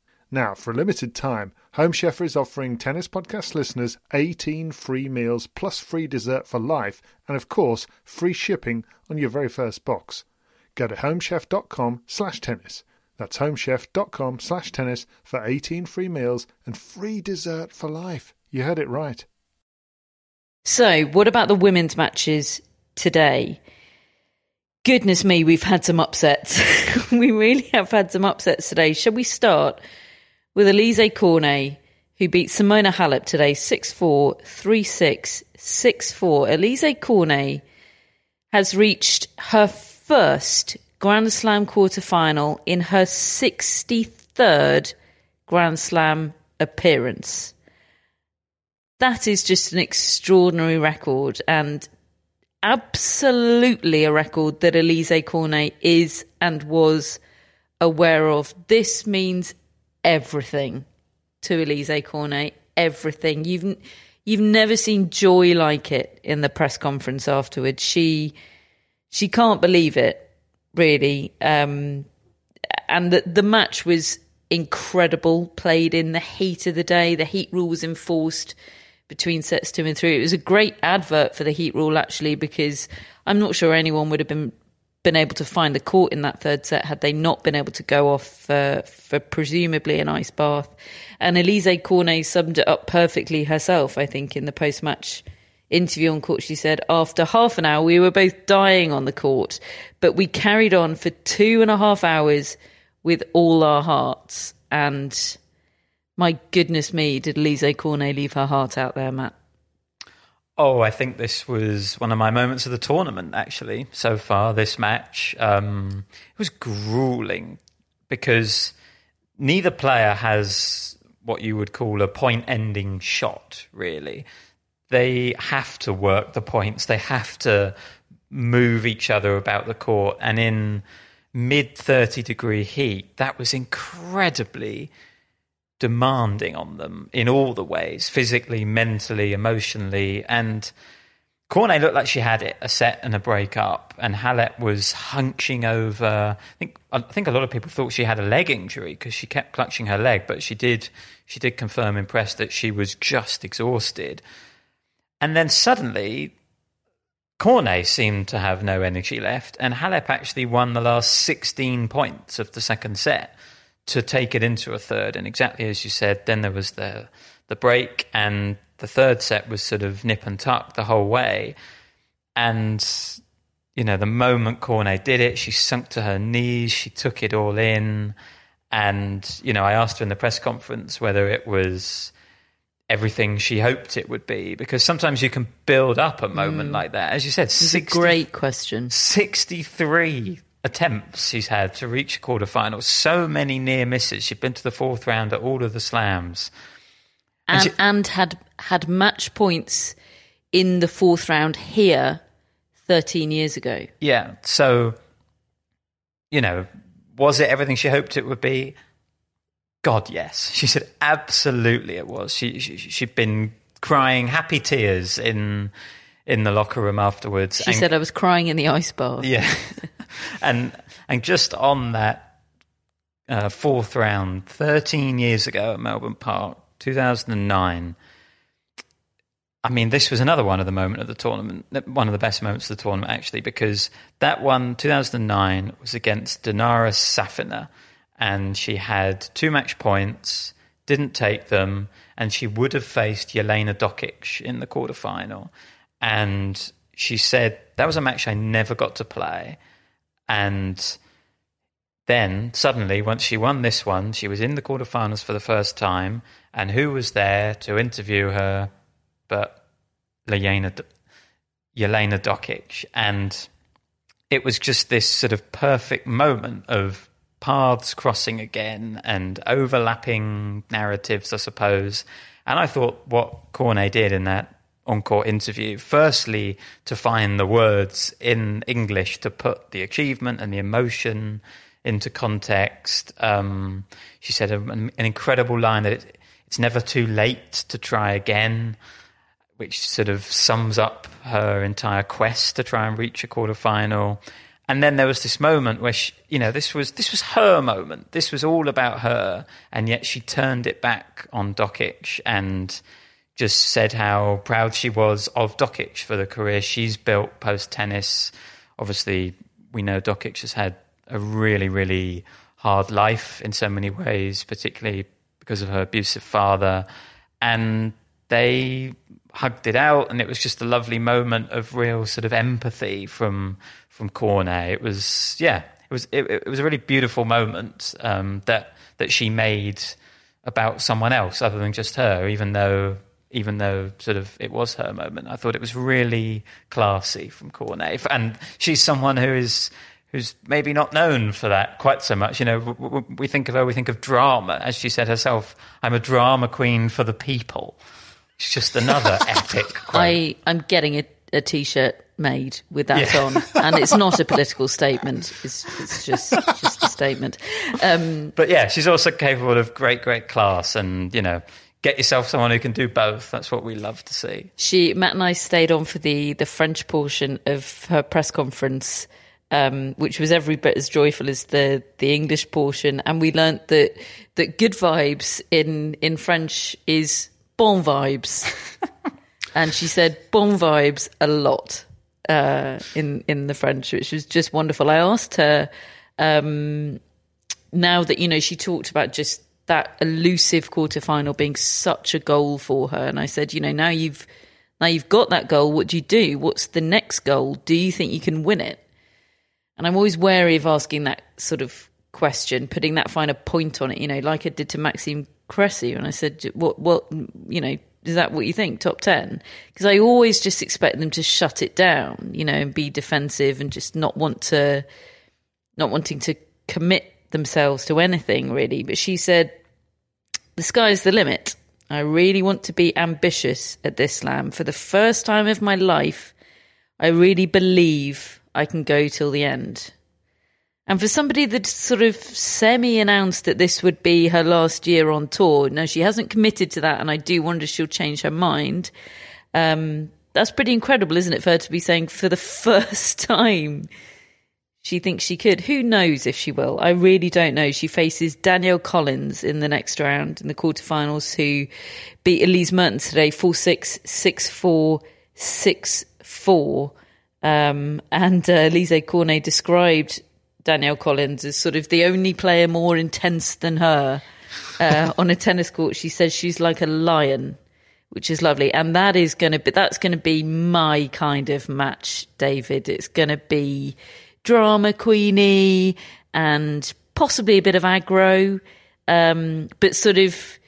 Now, for a limited time, Home Chef is offering Tennis Podcast listeners 18 free meals plus free dessert for life and, of course, free shipping on your very first box. Go to homechef.com slash tennis. That's homechef.com slash tennis for 18 free meals and free dessert for life. You heard it right. So, what about the women's matches today? Goodness me, we've had some upsets. <laughs> we really have had some upsets today. Shall we start with Alizé Cornet, who beat Simona Halep today 6 4, 3 6, 6 4. Alizé Cornet has reached her first Grand Slam quarterfinal in her 63rd Grand Slam appearance. That is just an extraordinary record and absolutely a record that Alizé Cornet is and was aware of. This means everything to Alizé Cornet. Everything. You've you've never seen joy like it in the press conference afterwards. She she can't believe it, really. Um, and the the match was incredible. Played in the heat of the day. The heat rule was enforced between sets two and three. It was a great advert for the heat rule actually because I'm not sure anyone would have been been able to find the court in that third set had they not been able to go off uh, for presumably an ice bath. And Alizé Cornet summed it up perfectly herself, I think, in the post match interview on court. She said, After half an hour, we were both dying on the court, but we carried on for two and a half hours with all our hearts. And my goodness me, did Alizé Cornet leave her heart out there, Matt? Oh, I think this was one of my moments of the tournament, actually, so far, this match. Um, it was grueling because neither player has what you would call a point ending shot, really. They have to work the points, they have to move each other about the court. And in mid 30 degree heat, that was incredibly demanding on them in all the ways physically, mentally, emotionally. And Cornet looked like she had it, a set and a break up, and Halep was hunching over. I think I think a lot of people thought she had a leg injury because she kept clutching her leg, but she did she did confirm in press that she was just exhausted. And then suddenly, Cornet seemed to have no energy left, and Halep actually won the last 16 points of the second set to take it into a third. And exactly as you said, then there was the the break, and the third set was sort of nip and tuck the whole way. And you know, the moment Cornet did it, she sunk to her knees, she took it all in. And, you know, I asked her in the press conference whether it was everything she hoped it would be, because sometimes you can build up a moment Mm. like that. As you said, It's a 60 great question. 63 attempts she's had to reach a quarterfinal. So many near misses. She'd been to the fourth round at all of the slams. and, she- and had had match points in the fourth round here 13 years ago. Yeah. So, you know, was it everything she hoped it would be? God, yes. <laughs> She said absolutely it was. She, she she'd been crying happy tears in in the locker room afterwards. She and- said I was crying in the ice bath. Yeah, <laughs> and and just on that uh, fourth round, thirteen years ago at Melbourne Park, two thousand and nine. I mean, this was another one of the moment of the tournament, one of the best moments of the tournament, actually, because that one, 2009, was against Dinara Safina, and she had two match points, didn't take them, and she would have faced Jelena Dokic in the quarterfinal. And she said, That was a match I never got to play. And then suddenly, once she won this one, she was in the quarterfinals for the first time. And who was there to interview her but Jelena, Jelena Dokic? And it was just this sort of perfect moment of paths crossing again and overlapping narratives, I suppose. And I thought what Cornet did in that encore interview, firstly, to find the words in English to put the achievement and the emotion into context. Um, she said an, an incredible line that it, it's never too late to try again which sort of sums up her entire quest to try and reach a quarterfinal. And then there was this moment where she, you know, this was this was her moment. This was all about her, and yet she turned it back on Dokic and just said how proud she was of Dokic for the career she's built post tennis. Obviously, we know Dokic has had a really, really hard life in so many ways, particularly because of her abusive father. And they hugged it out, and it was just a lovely moment of real sort of empathy from from Cornet. It was, yeah, it was it, it was a really beautiful moment um, that that she made about someone else other than just her, even though even though sort of it was her moment. I thought it was really classy from Cornet, and she's someone who is who's maybe not known for that quite so much. You know, w- w- we think of her, we think of drama, as she said herself. I'm a drama queen for the people. It's just another <laughs> epic. Quote. I, I'm getting a, a t-shirt made with that Yeah. on, and it's not a political statement. It's, it's just just a statement. Um, But yeah, she's also capable of great, great class, and you know, get yourself someone who can do both. That's what we love to see. she Matt and I stayed on for the the French portion of her press conference, um, which was every bit as joyful as the the English portion, and we learnt that that good vibes in in French is bon vibes, <laughs> and she said bon vibes a lot uh, in in the French, which was just wonderful. I asked her um, now that you know she talked about just that elusive quarterfinal being such a goal for her, and I said, you know, now you've now you've got that goal. What do you do? What's the next goal? Do you think you can win it? And I'm always wary of asking that sort of question, putting that finer point on it. You know, like I did to Maxime Cressy, and I said, what, what, you know. Is that what you think? Top 10? Because I always just expect them to shut it down, you know, and be defensive and just not want to not wanting to commit themselves to anything really. But she said, "The sky's the limit. I really want to be ambitious at this slam. For the first time of my life, I really believe I can go till the end." And for somebody that sort of semi announced that this would be her last year on tour, now she hasn't committed to that, and I do wonder if she'll change her mind. Um, that's pretty incredible, isn't it, for her to be saying for the <laughs> first time she thinks she could. Who knows if she will? I really don't know. She faces Danielle Collins in the next round in the quarterfinals, who beat Elise Mertens today 4 6, 6 4, 6 4. Um, and uh, Alizé Cornet described Danielle Collins as sort of the only player more intense than her uh, <laughs> on a tennis court. She says she's like a lion, which is lovely, and that is going to be that's going to be my kind of match, David. It's going to be drama queenie and possibly a bit of aggro, um, but sort of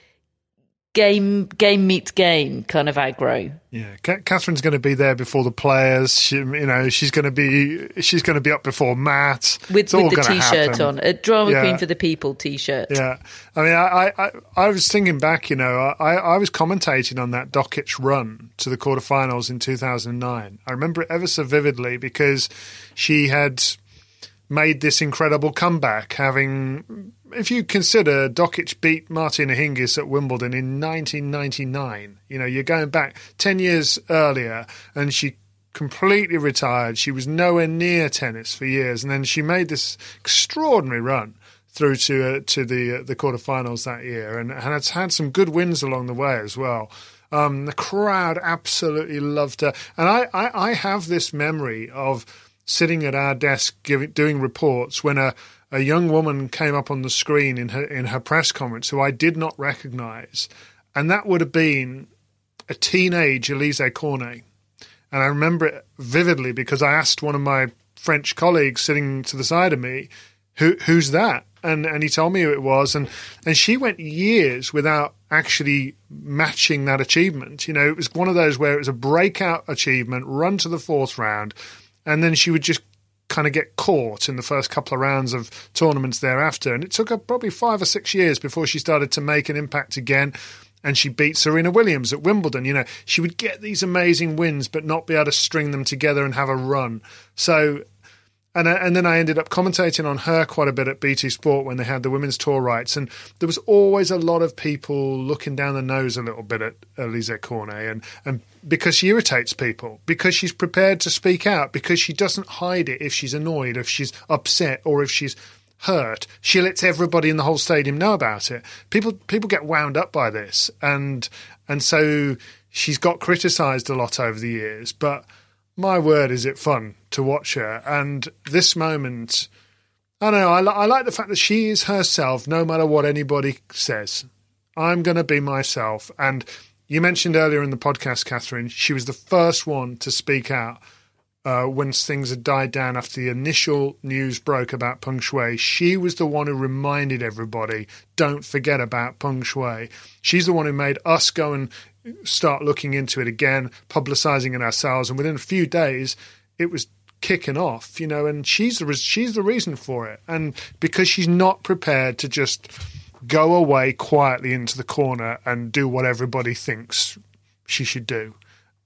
game game meets game kind of aggro. Yeah, Catherine's going to be there before the players. She, you know, she's going to be she's going to be up before Matt with, with the t-shirt on, a drama yeah. queen for the people t-shirt. Yeah, I mean, I, I I was thinking back. You know, I I was commentating on that Dokic run to the quarterfinals in 2009. I remember it ever so vividly because she had made this incredible comeback, having if you consider Dokic beat Martina Hingis at Wimbledon in 1999, you know, you're going back 10 years earlier and she completely retired. She was nowhere near tennis for years. And then she made this extraordinary run through to uh, to the uh, the quarterfinals that year and, and had some good wins along the way as well. Um, the crowd absolutely loved her. And I, I, I have this memory of sitting at our desk giving, doing reports when a a young woman came up on the screen in her in her press conference who I did not recognise, and that would have been a teenage Alizé Cornet. And I remember it vividly because I asked one of my French colleagues sitting to the side of me, "Who who's that?" And and he told me who it was, and and she went years without actually matching that achievement. You know, it was one of those where it was a breakout achievement, run to the fourth round, and then she would just kind of get caught in the first couple of rounds of tournaments thereafter. And it took her probably five or six years before she started to make an impact again. And she beat Serena Williams at Wimbledon. You know, she would get these amazing wins, but not be able to string them together and have a run. So and and then I ended up commentating on her quite a bit at BT Sport when they had the women's tour rights, and there was always a lot of people looking down the nose a little bit at Alizé Cornet, and and because she irritates people, because she's prepared to speak out, because she doesn't hide it if she's annoyed, if she's upset, or if she's hurt. She lets everybody in the whole stadium know about it. People people get wound up by this, and and so she's got criticised a lot over the years, but my word, is it fun to watch her. And this moment, I know, I, I like the fact that she is herself no matter what anybody says. I'm going to be myself. And you mentioned earlier in the podcast, Catherine, she was the first one to speak out uh, when things had died down after the initial news broke about Peng Shuai, She was the one who reminded everybody, don't forget about Peng Shuai. She's the one who made us go and start looking into it again, publicizing it ourselves, and within a few days, it was kicking off, you know. And she's the she's the reason for it, and because she's not prepared to just go away quietly into the corner and do what everybody thinks she should do,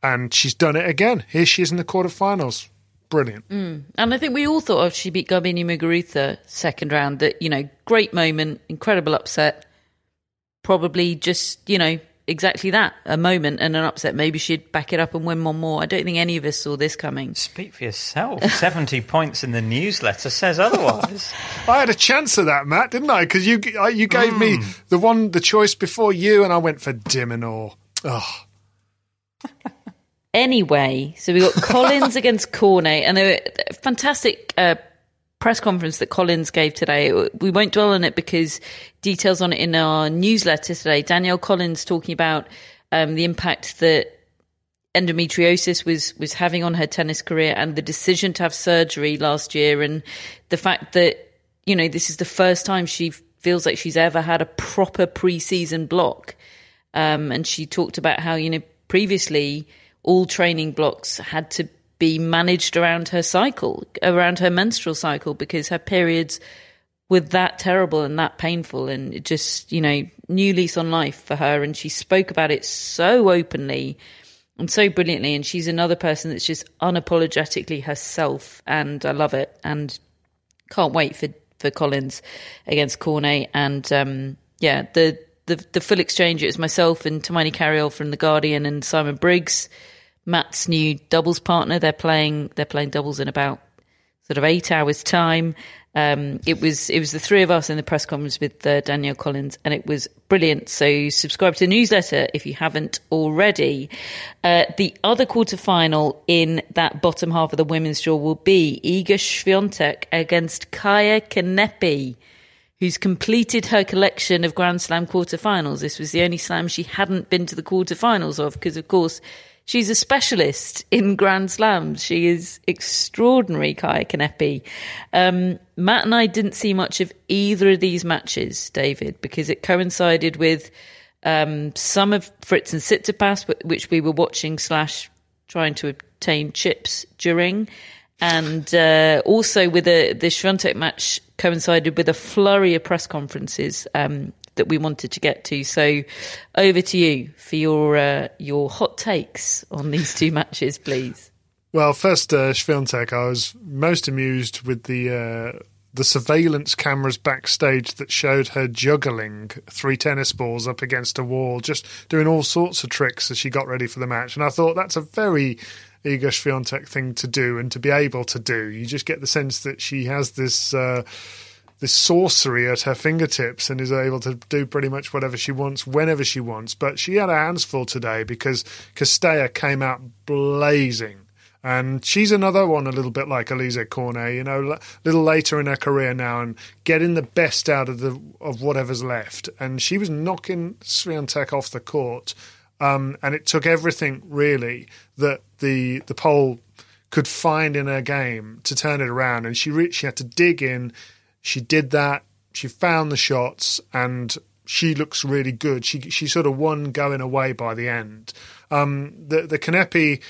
and she's done it again. Here she is in the quarterfinals. Brilliant. Mm. And I think we all thought of she beat Garbiñe Muguruza second round that, you know, great moment, incredible upset. Probably just, you know, exactly that a moment and an upset. Maybe she'd back it up and win one more. I don't think any of us saw this coming. Speak for yourself. <laughs> 70 points in the newsletter says otherwise. <laughs> I had a chance of that, Matt, didn't I? Because you you gave mm. me the one the choice before you, and I went for Diminor. Minaur. Oh. anyway, so we got Collins <laughs> against Cornet, and they were fantastic. Uh, press conference that Collins gave today. We won't dwell on it because details on it in our newsletter today. Danielle Collins talking about um, the impact that endometriosis was was having on her tennis career and the decision to have surgery last year and the fact that you know this is the first time she feels like she's ever had a proper preseason block. Um, and she talked about how you know previously all training blocks had to be managed around her cycle, around her menstrual cycle, because her periods were that terrible and that painful. And it just, you know, new lease on life for her. And she spoke about it so openly and so brilliantly. And she's another person that's just unapologetically herself. And I love it. And can't wait for, for Collins against Cornet. And um, yeah, the, the, the full exchange, it was myself and Tumaini Carayol from The Guardian and Simon Briggs Matt's new doubles partner. They're playing they're playing doubles in about sort of eight hours time. Um, it was it was the three of us in the press conference with uh, Danielle Collins, and it was brilliant. So subscribe to the newsletter if you haven't already. Uh, the other quarter final in that bottom half of the women's draw will be Iga Swiatek against Kaia Kanepi who's completed her collection of Grand Slam quarterfinals. This was the only slam she hadn't been to the quarterfinals of because, of course, she's a specialist in Grand Slams. She is extraordinary, Kaia Kanepi. Um, Matt and I didn't see much of either of these matches, David, because it coincided with um, some of Fritz and Tsitsipas, which we were watching slash trying to obtain chips during and uh, also with a, the Swiatek match coincided with a flurry of press conferences um, that we wanted to get to. So, over to you for your uh, your hot takes on these two <laughs> matches, please. Well, first, uh, Swiatek, I was most amused with the uh, the surveillance cameras backstage that showed her juggling three tennis balls up against a wall, just doing all sorts of tricks as she got ready for the match. And I thought that's a very Iga Swiatek thing to do and to be able to do. You just get the sense that she has this uh, this sorcery at her fingertips and is able to do pretty much whatever she wants whenever she wants. But she had her hands full today because Cirstea came out blazing. And she's another one, a little bit like Alizé Cornet, you know, a little later in her career now, and getting the best out of the of whatever's left. And she was knocking Swiatek off the court um, and it took everything really that the the Pole could find in her game to turn it around. And she re- she had to dig in. She did that. She found the shots, and she looks really good. She she sort of won going away by the end. Um, the the Kanepi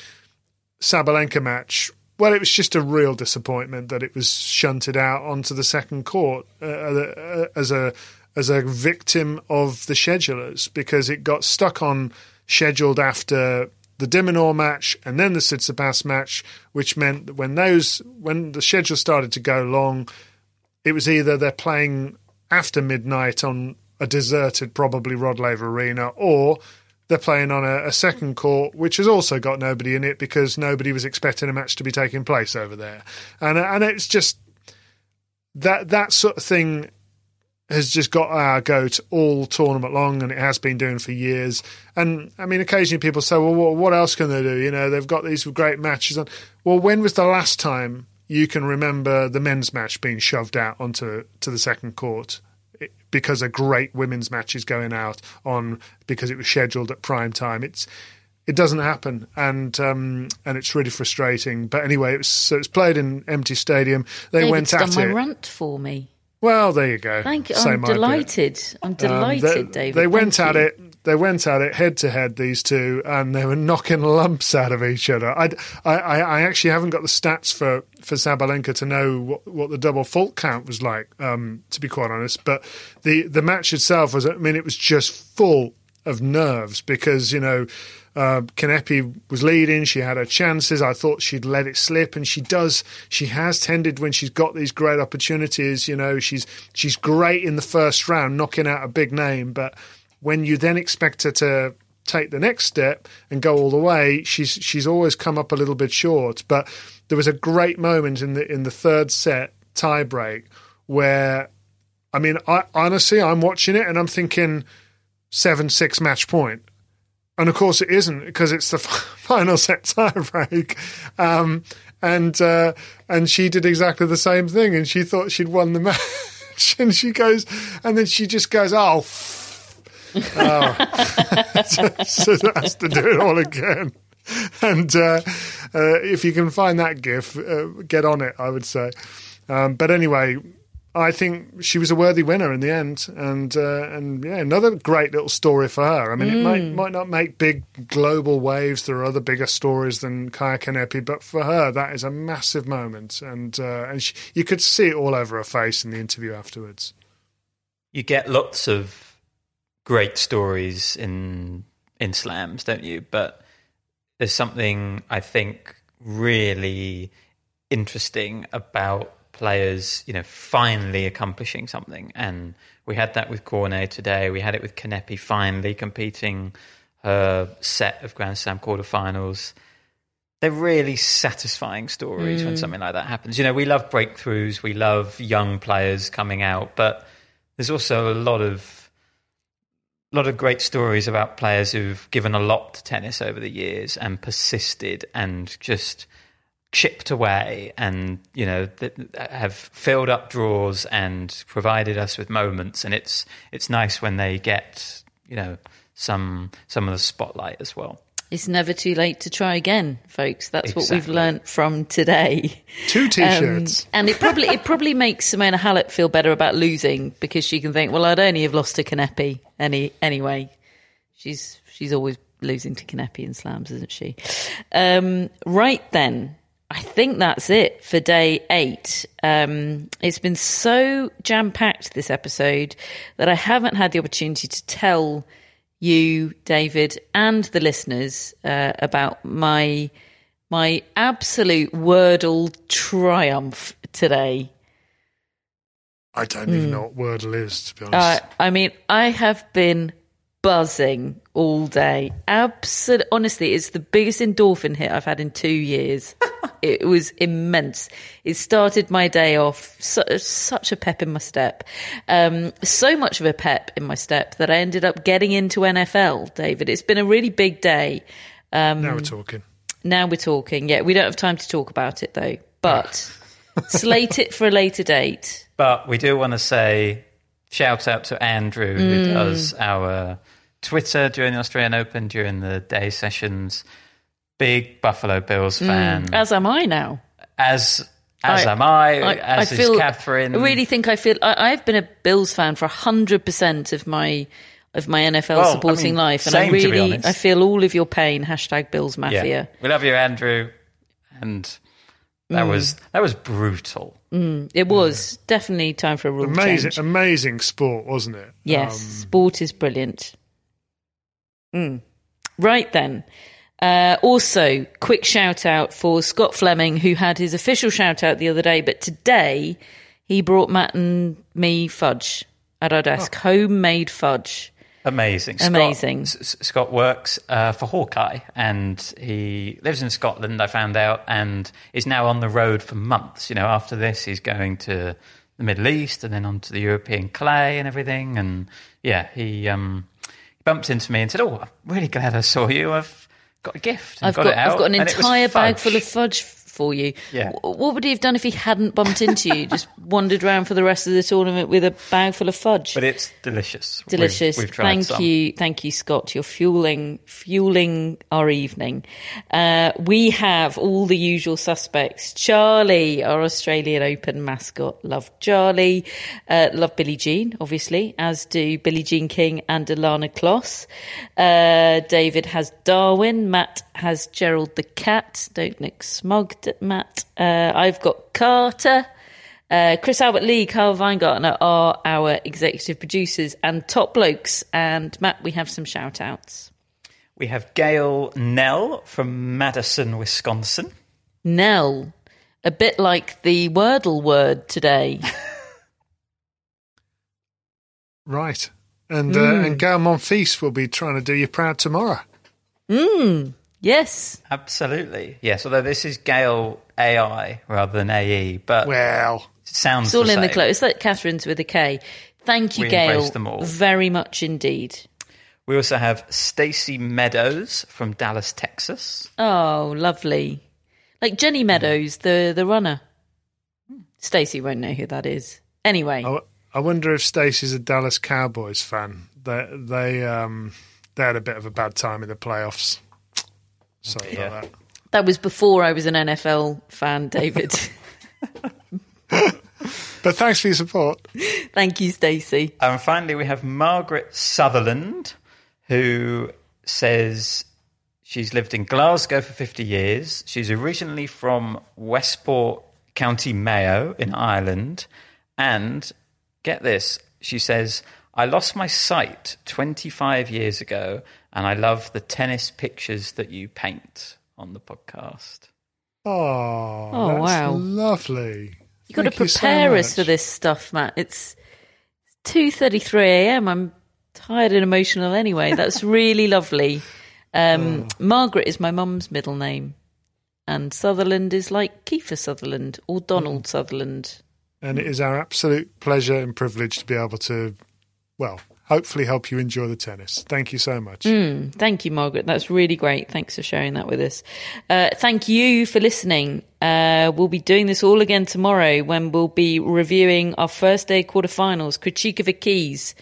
Sabalenka match. Well, it was just a real disappointment that it was shunted out onto the second court uh, uh as a as a victim of the schedulers because it got stuck on scheduled after the De Minaur match and then the Tsitsipas match, which meant that when those when the schedule started to go long, it was either they're playing after midnight on a deserted, probably Rod Laver Arena, or they're playing on a, a, second court, which has also got nobody in it because nobody was expecting a match to be taking place over there, and uh, and it's just that that sort of thing has just got our goat all tournament long, and it has been doing for years. And I mean, occasionally people say, "Well, what else can they do?" You know, they've got these great matches. On. Well, when was the last time you can remember the men's match being shoved out onto to the second court? Because a great women's match is going out on because it was scheduled at prime time. It's it doesn't happen, and um, and it's really frustrating. But anyway, it was, so it's played in empty stadium. They David's went at done my it. rant for me. Well, there you go. Thank you. I'm delighted. I'm delighted, Um, they, David. They went Thank at you. it. They went at it head to head. These two, and they were knocking lumps out of each other. I, I, I actually haven't got the stats for for Sabalenka to know what, what the double fault count was like. Um, to be quite honest, but the the match itself was. I mean, it was just full of nerves because you know. Uh, Kanepi was leading. She had her chances. I thought she'd let it slip, and she does. She has tended when she's got these great opportunities. You know, she's she's great in the first round, knocking out a big name. But when you then expect her to take the next step and go all the way, she's she's always come up a little bit short. But there was a great moment in the in the third set tiebreak where, I mean, I honestly I'm watching it and I'm thinking seven six match point. And of course, it isn't because it's the <laughs> final set tiebreak. Um, and uh, and she did exactly the same thing, and she thought she'd won the <laughs> match, and she goes, and then she just goes, "Oh, oh. <laughs> so, so has to do it all again." And uh, uh, if you can find that gif, uh, get on it. I would say. Um, but anyway, I think she was a worthy winner in the end, and uh, and yeah, another great little story for her. I mean, it might might not make big global waves. There are other bigger stories than Kaia Kanepi, but for her, that is a massive moment, and uh, and she, you could see it all over her face in the interview afterwards. You get lots of great stories in in slams, don't you? But there's something I think really interesting about players, you know, finally accomplishing something. And we had that with Cornet today. We had it with Kanepi finally competing her set of Grand Slam quarterfinals. they're really satisfying stories when mm. something like that happens. You know, we love breakthroughs, we love young players coming out, but there's also a lot of lot of great stories about players who've given a lot to tennis over the years and persisted and just chipped away and you know th- have filled up draws and provided us with moments. And it's it's nice when they get you know some some of the spotlight as well It's never too late to try again, folks. That's what we've Exactly. learnt from today. Two t-shirts. Um, and it probably it probably makes Simona Halep feel better about losing because she can think, well, I'd only have lost to Kanepi any anyway. She's she's always losing to Kanepi in slams, isn't she? Um, right then, I think that's it for day eight. Um, it's been so jam packed this episode that I haven't had the opportunity to tell you, David, and the listeners uh, about my my absolute Wordle triumph today. I don't even know what Wordle is, to be honest. Uh, I mean, I have been buzzing all day. Absolute, honestly, it's the biggest endorphin hit I've had in two years. <laughs> it was immense. It started my day off su- such a pep in my step, um, so much of a pep in my step that I ended up getting into NFL. David, it's been a really big day. Um, now we're talking. Now we're talking. Yeah, we don't have time to talk about it though, but <laughs> slate it for a later date. But we do want to say shout out to Andrew who Mm. does our Twitter during the Australian Open during the day sessions. Big Buffalo Bills fan, As am I now. as as Mm. I- am I, I, as I is feel, Catherine. I really think I feel. I, I've been a Bills fan for hundred percent of my of my NFL Well, I supporting mean, life, and I same, to be really. I feel all of your pain. Hashtag Bills yeah. Mafia. we love you, Andrew, and that Mm. was that was brutal. It was definitely time for a rule Amazing, change. amazing sport, wasn't it? Yes, Um, sport is brilliant. Mm. Right then. Uh, also, quick shout out for Scott Fleming, who had his official shout out the other day, but today he brought Matt and me fudge at our desk, homemade fudge. Amazing. Amazing. S- S- Scott works uh, for Hawkeye and he lives in Scotland, I found out, and is now on the road for months. You know, after this, he's going to the Middle East and then on to the European clay and everything. And yeah, he, um, he bumped into me and said, Oh, I'm really glad I saw you. I've got a gift. I've got, out. I've got an And entire bag full of fudge for you. Yeah. What would he have done if he hadn't bumped into you? <laughs> Just wandered around for the rest of the tournament with a bag full of fudge. But it's delicious. We've- Delicious. We've, tried thank some. you, thank you, Scott. You're fueling fueling our evening. Uh, we have all the usual suspects. Charlie, our Australian Open mascot, love Charlie. Uh, love Billie Jean, obviously, as do Billie Jean King and Ilana Kloss. Uh, David has Darwin. Matt has Gerald the cat. Don't look smugged at Matt. Uh, I've got Carter. Uh, Chris Albert Lee, Carl Weingartner are our executive producers and top blokes. And Matt, we have some shout outs. We have Gail Nell from Madison, Wisconsin. Nell, a bit like the Wordle word today. <laughs> Right. And uh, Hmm. and Gael Monfils will be trying to do you proud tomorrow. Yes. Absolutely. Yes, although this is Gail AI rather than AE, but Well, it sounds It's all the in the same. close. It's like Catherine's with a K. Thank you, We Gail, them all. very much indeed. We also have Stacy Meadows from Dallas, Texas. Oh, lovely. Like Jenny Meadows, the, the runner. Stacy won't know who that is. Anyway. I, I wonder if Stacy's a Dallas Cowboys fan. They they um they had a bit of a bad time in the playoffs. Sorry Yeah. about that. That was before I was an NFL fan, David. <laughs> But thanks for your support. Thank you, Stacey. And finally, we have Margaret Sutherland, who says she's lived in Glasgow for 50 years. She's originally from Westport, County Mayo in Ireland. And get this, she says, I lost my sight 25 years ago, and I love the tennis pictures that you paint on the podcast. Oh, Oh, that's wow. lovely. You've got to Thank you so prepare us for this stuff, Matt. It's 2.33 a.m. I'm tired and emotional anyway. That's <laughs> really lovely. Um, Margaret is my mum's middle name. and Sutherland is like Kiefer Sutherland or Donald Mm. Sutherland. And it is our absolute pleasure and privilege to be able to, well, hopefully help you enjoy the tennis. Thank you so much. Mm, thank you, Margaret. That's really great. Thanks for sharing that with us. Uh, thank you for listening. Uh, we'll be doing this all again tomorrow when we'll be reviewing our first day quarterfinals, Krejcikova Keys,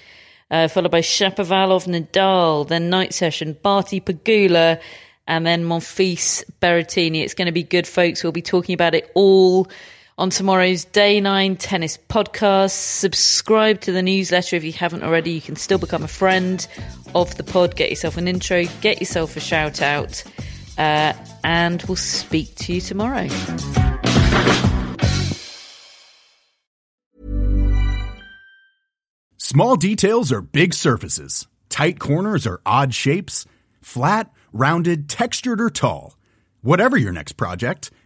uh, followed by Shapovalov Nadal, then night session, Barty Pegula, and then Monfils Berrettini. It's going to be good, folks. We'll be talking about it all on tomorrow's Day 9 Tennis podcast. Subscribe to the newsletter if you haven't already. You can still become a friend of the pod. Get yourself an intro, get yourself a shout out, uh, and we'll speak to you tomorrow. Small details are big surfaces. Tight corners are odd shapes. Flat, rounded, textured, or tall. Whatever your next project,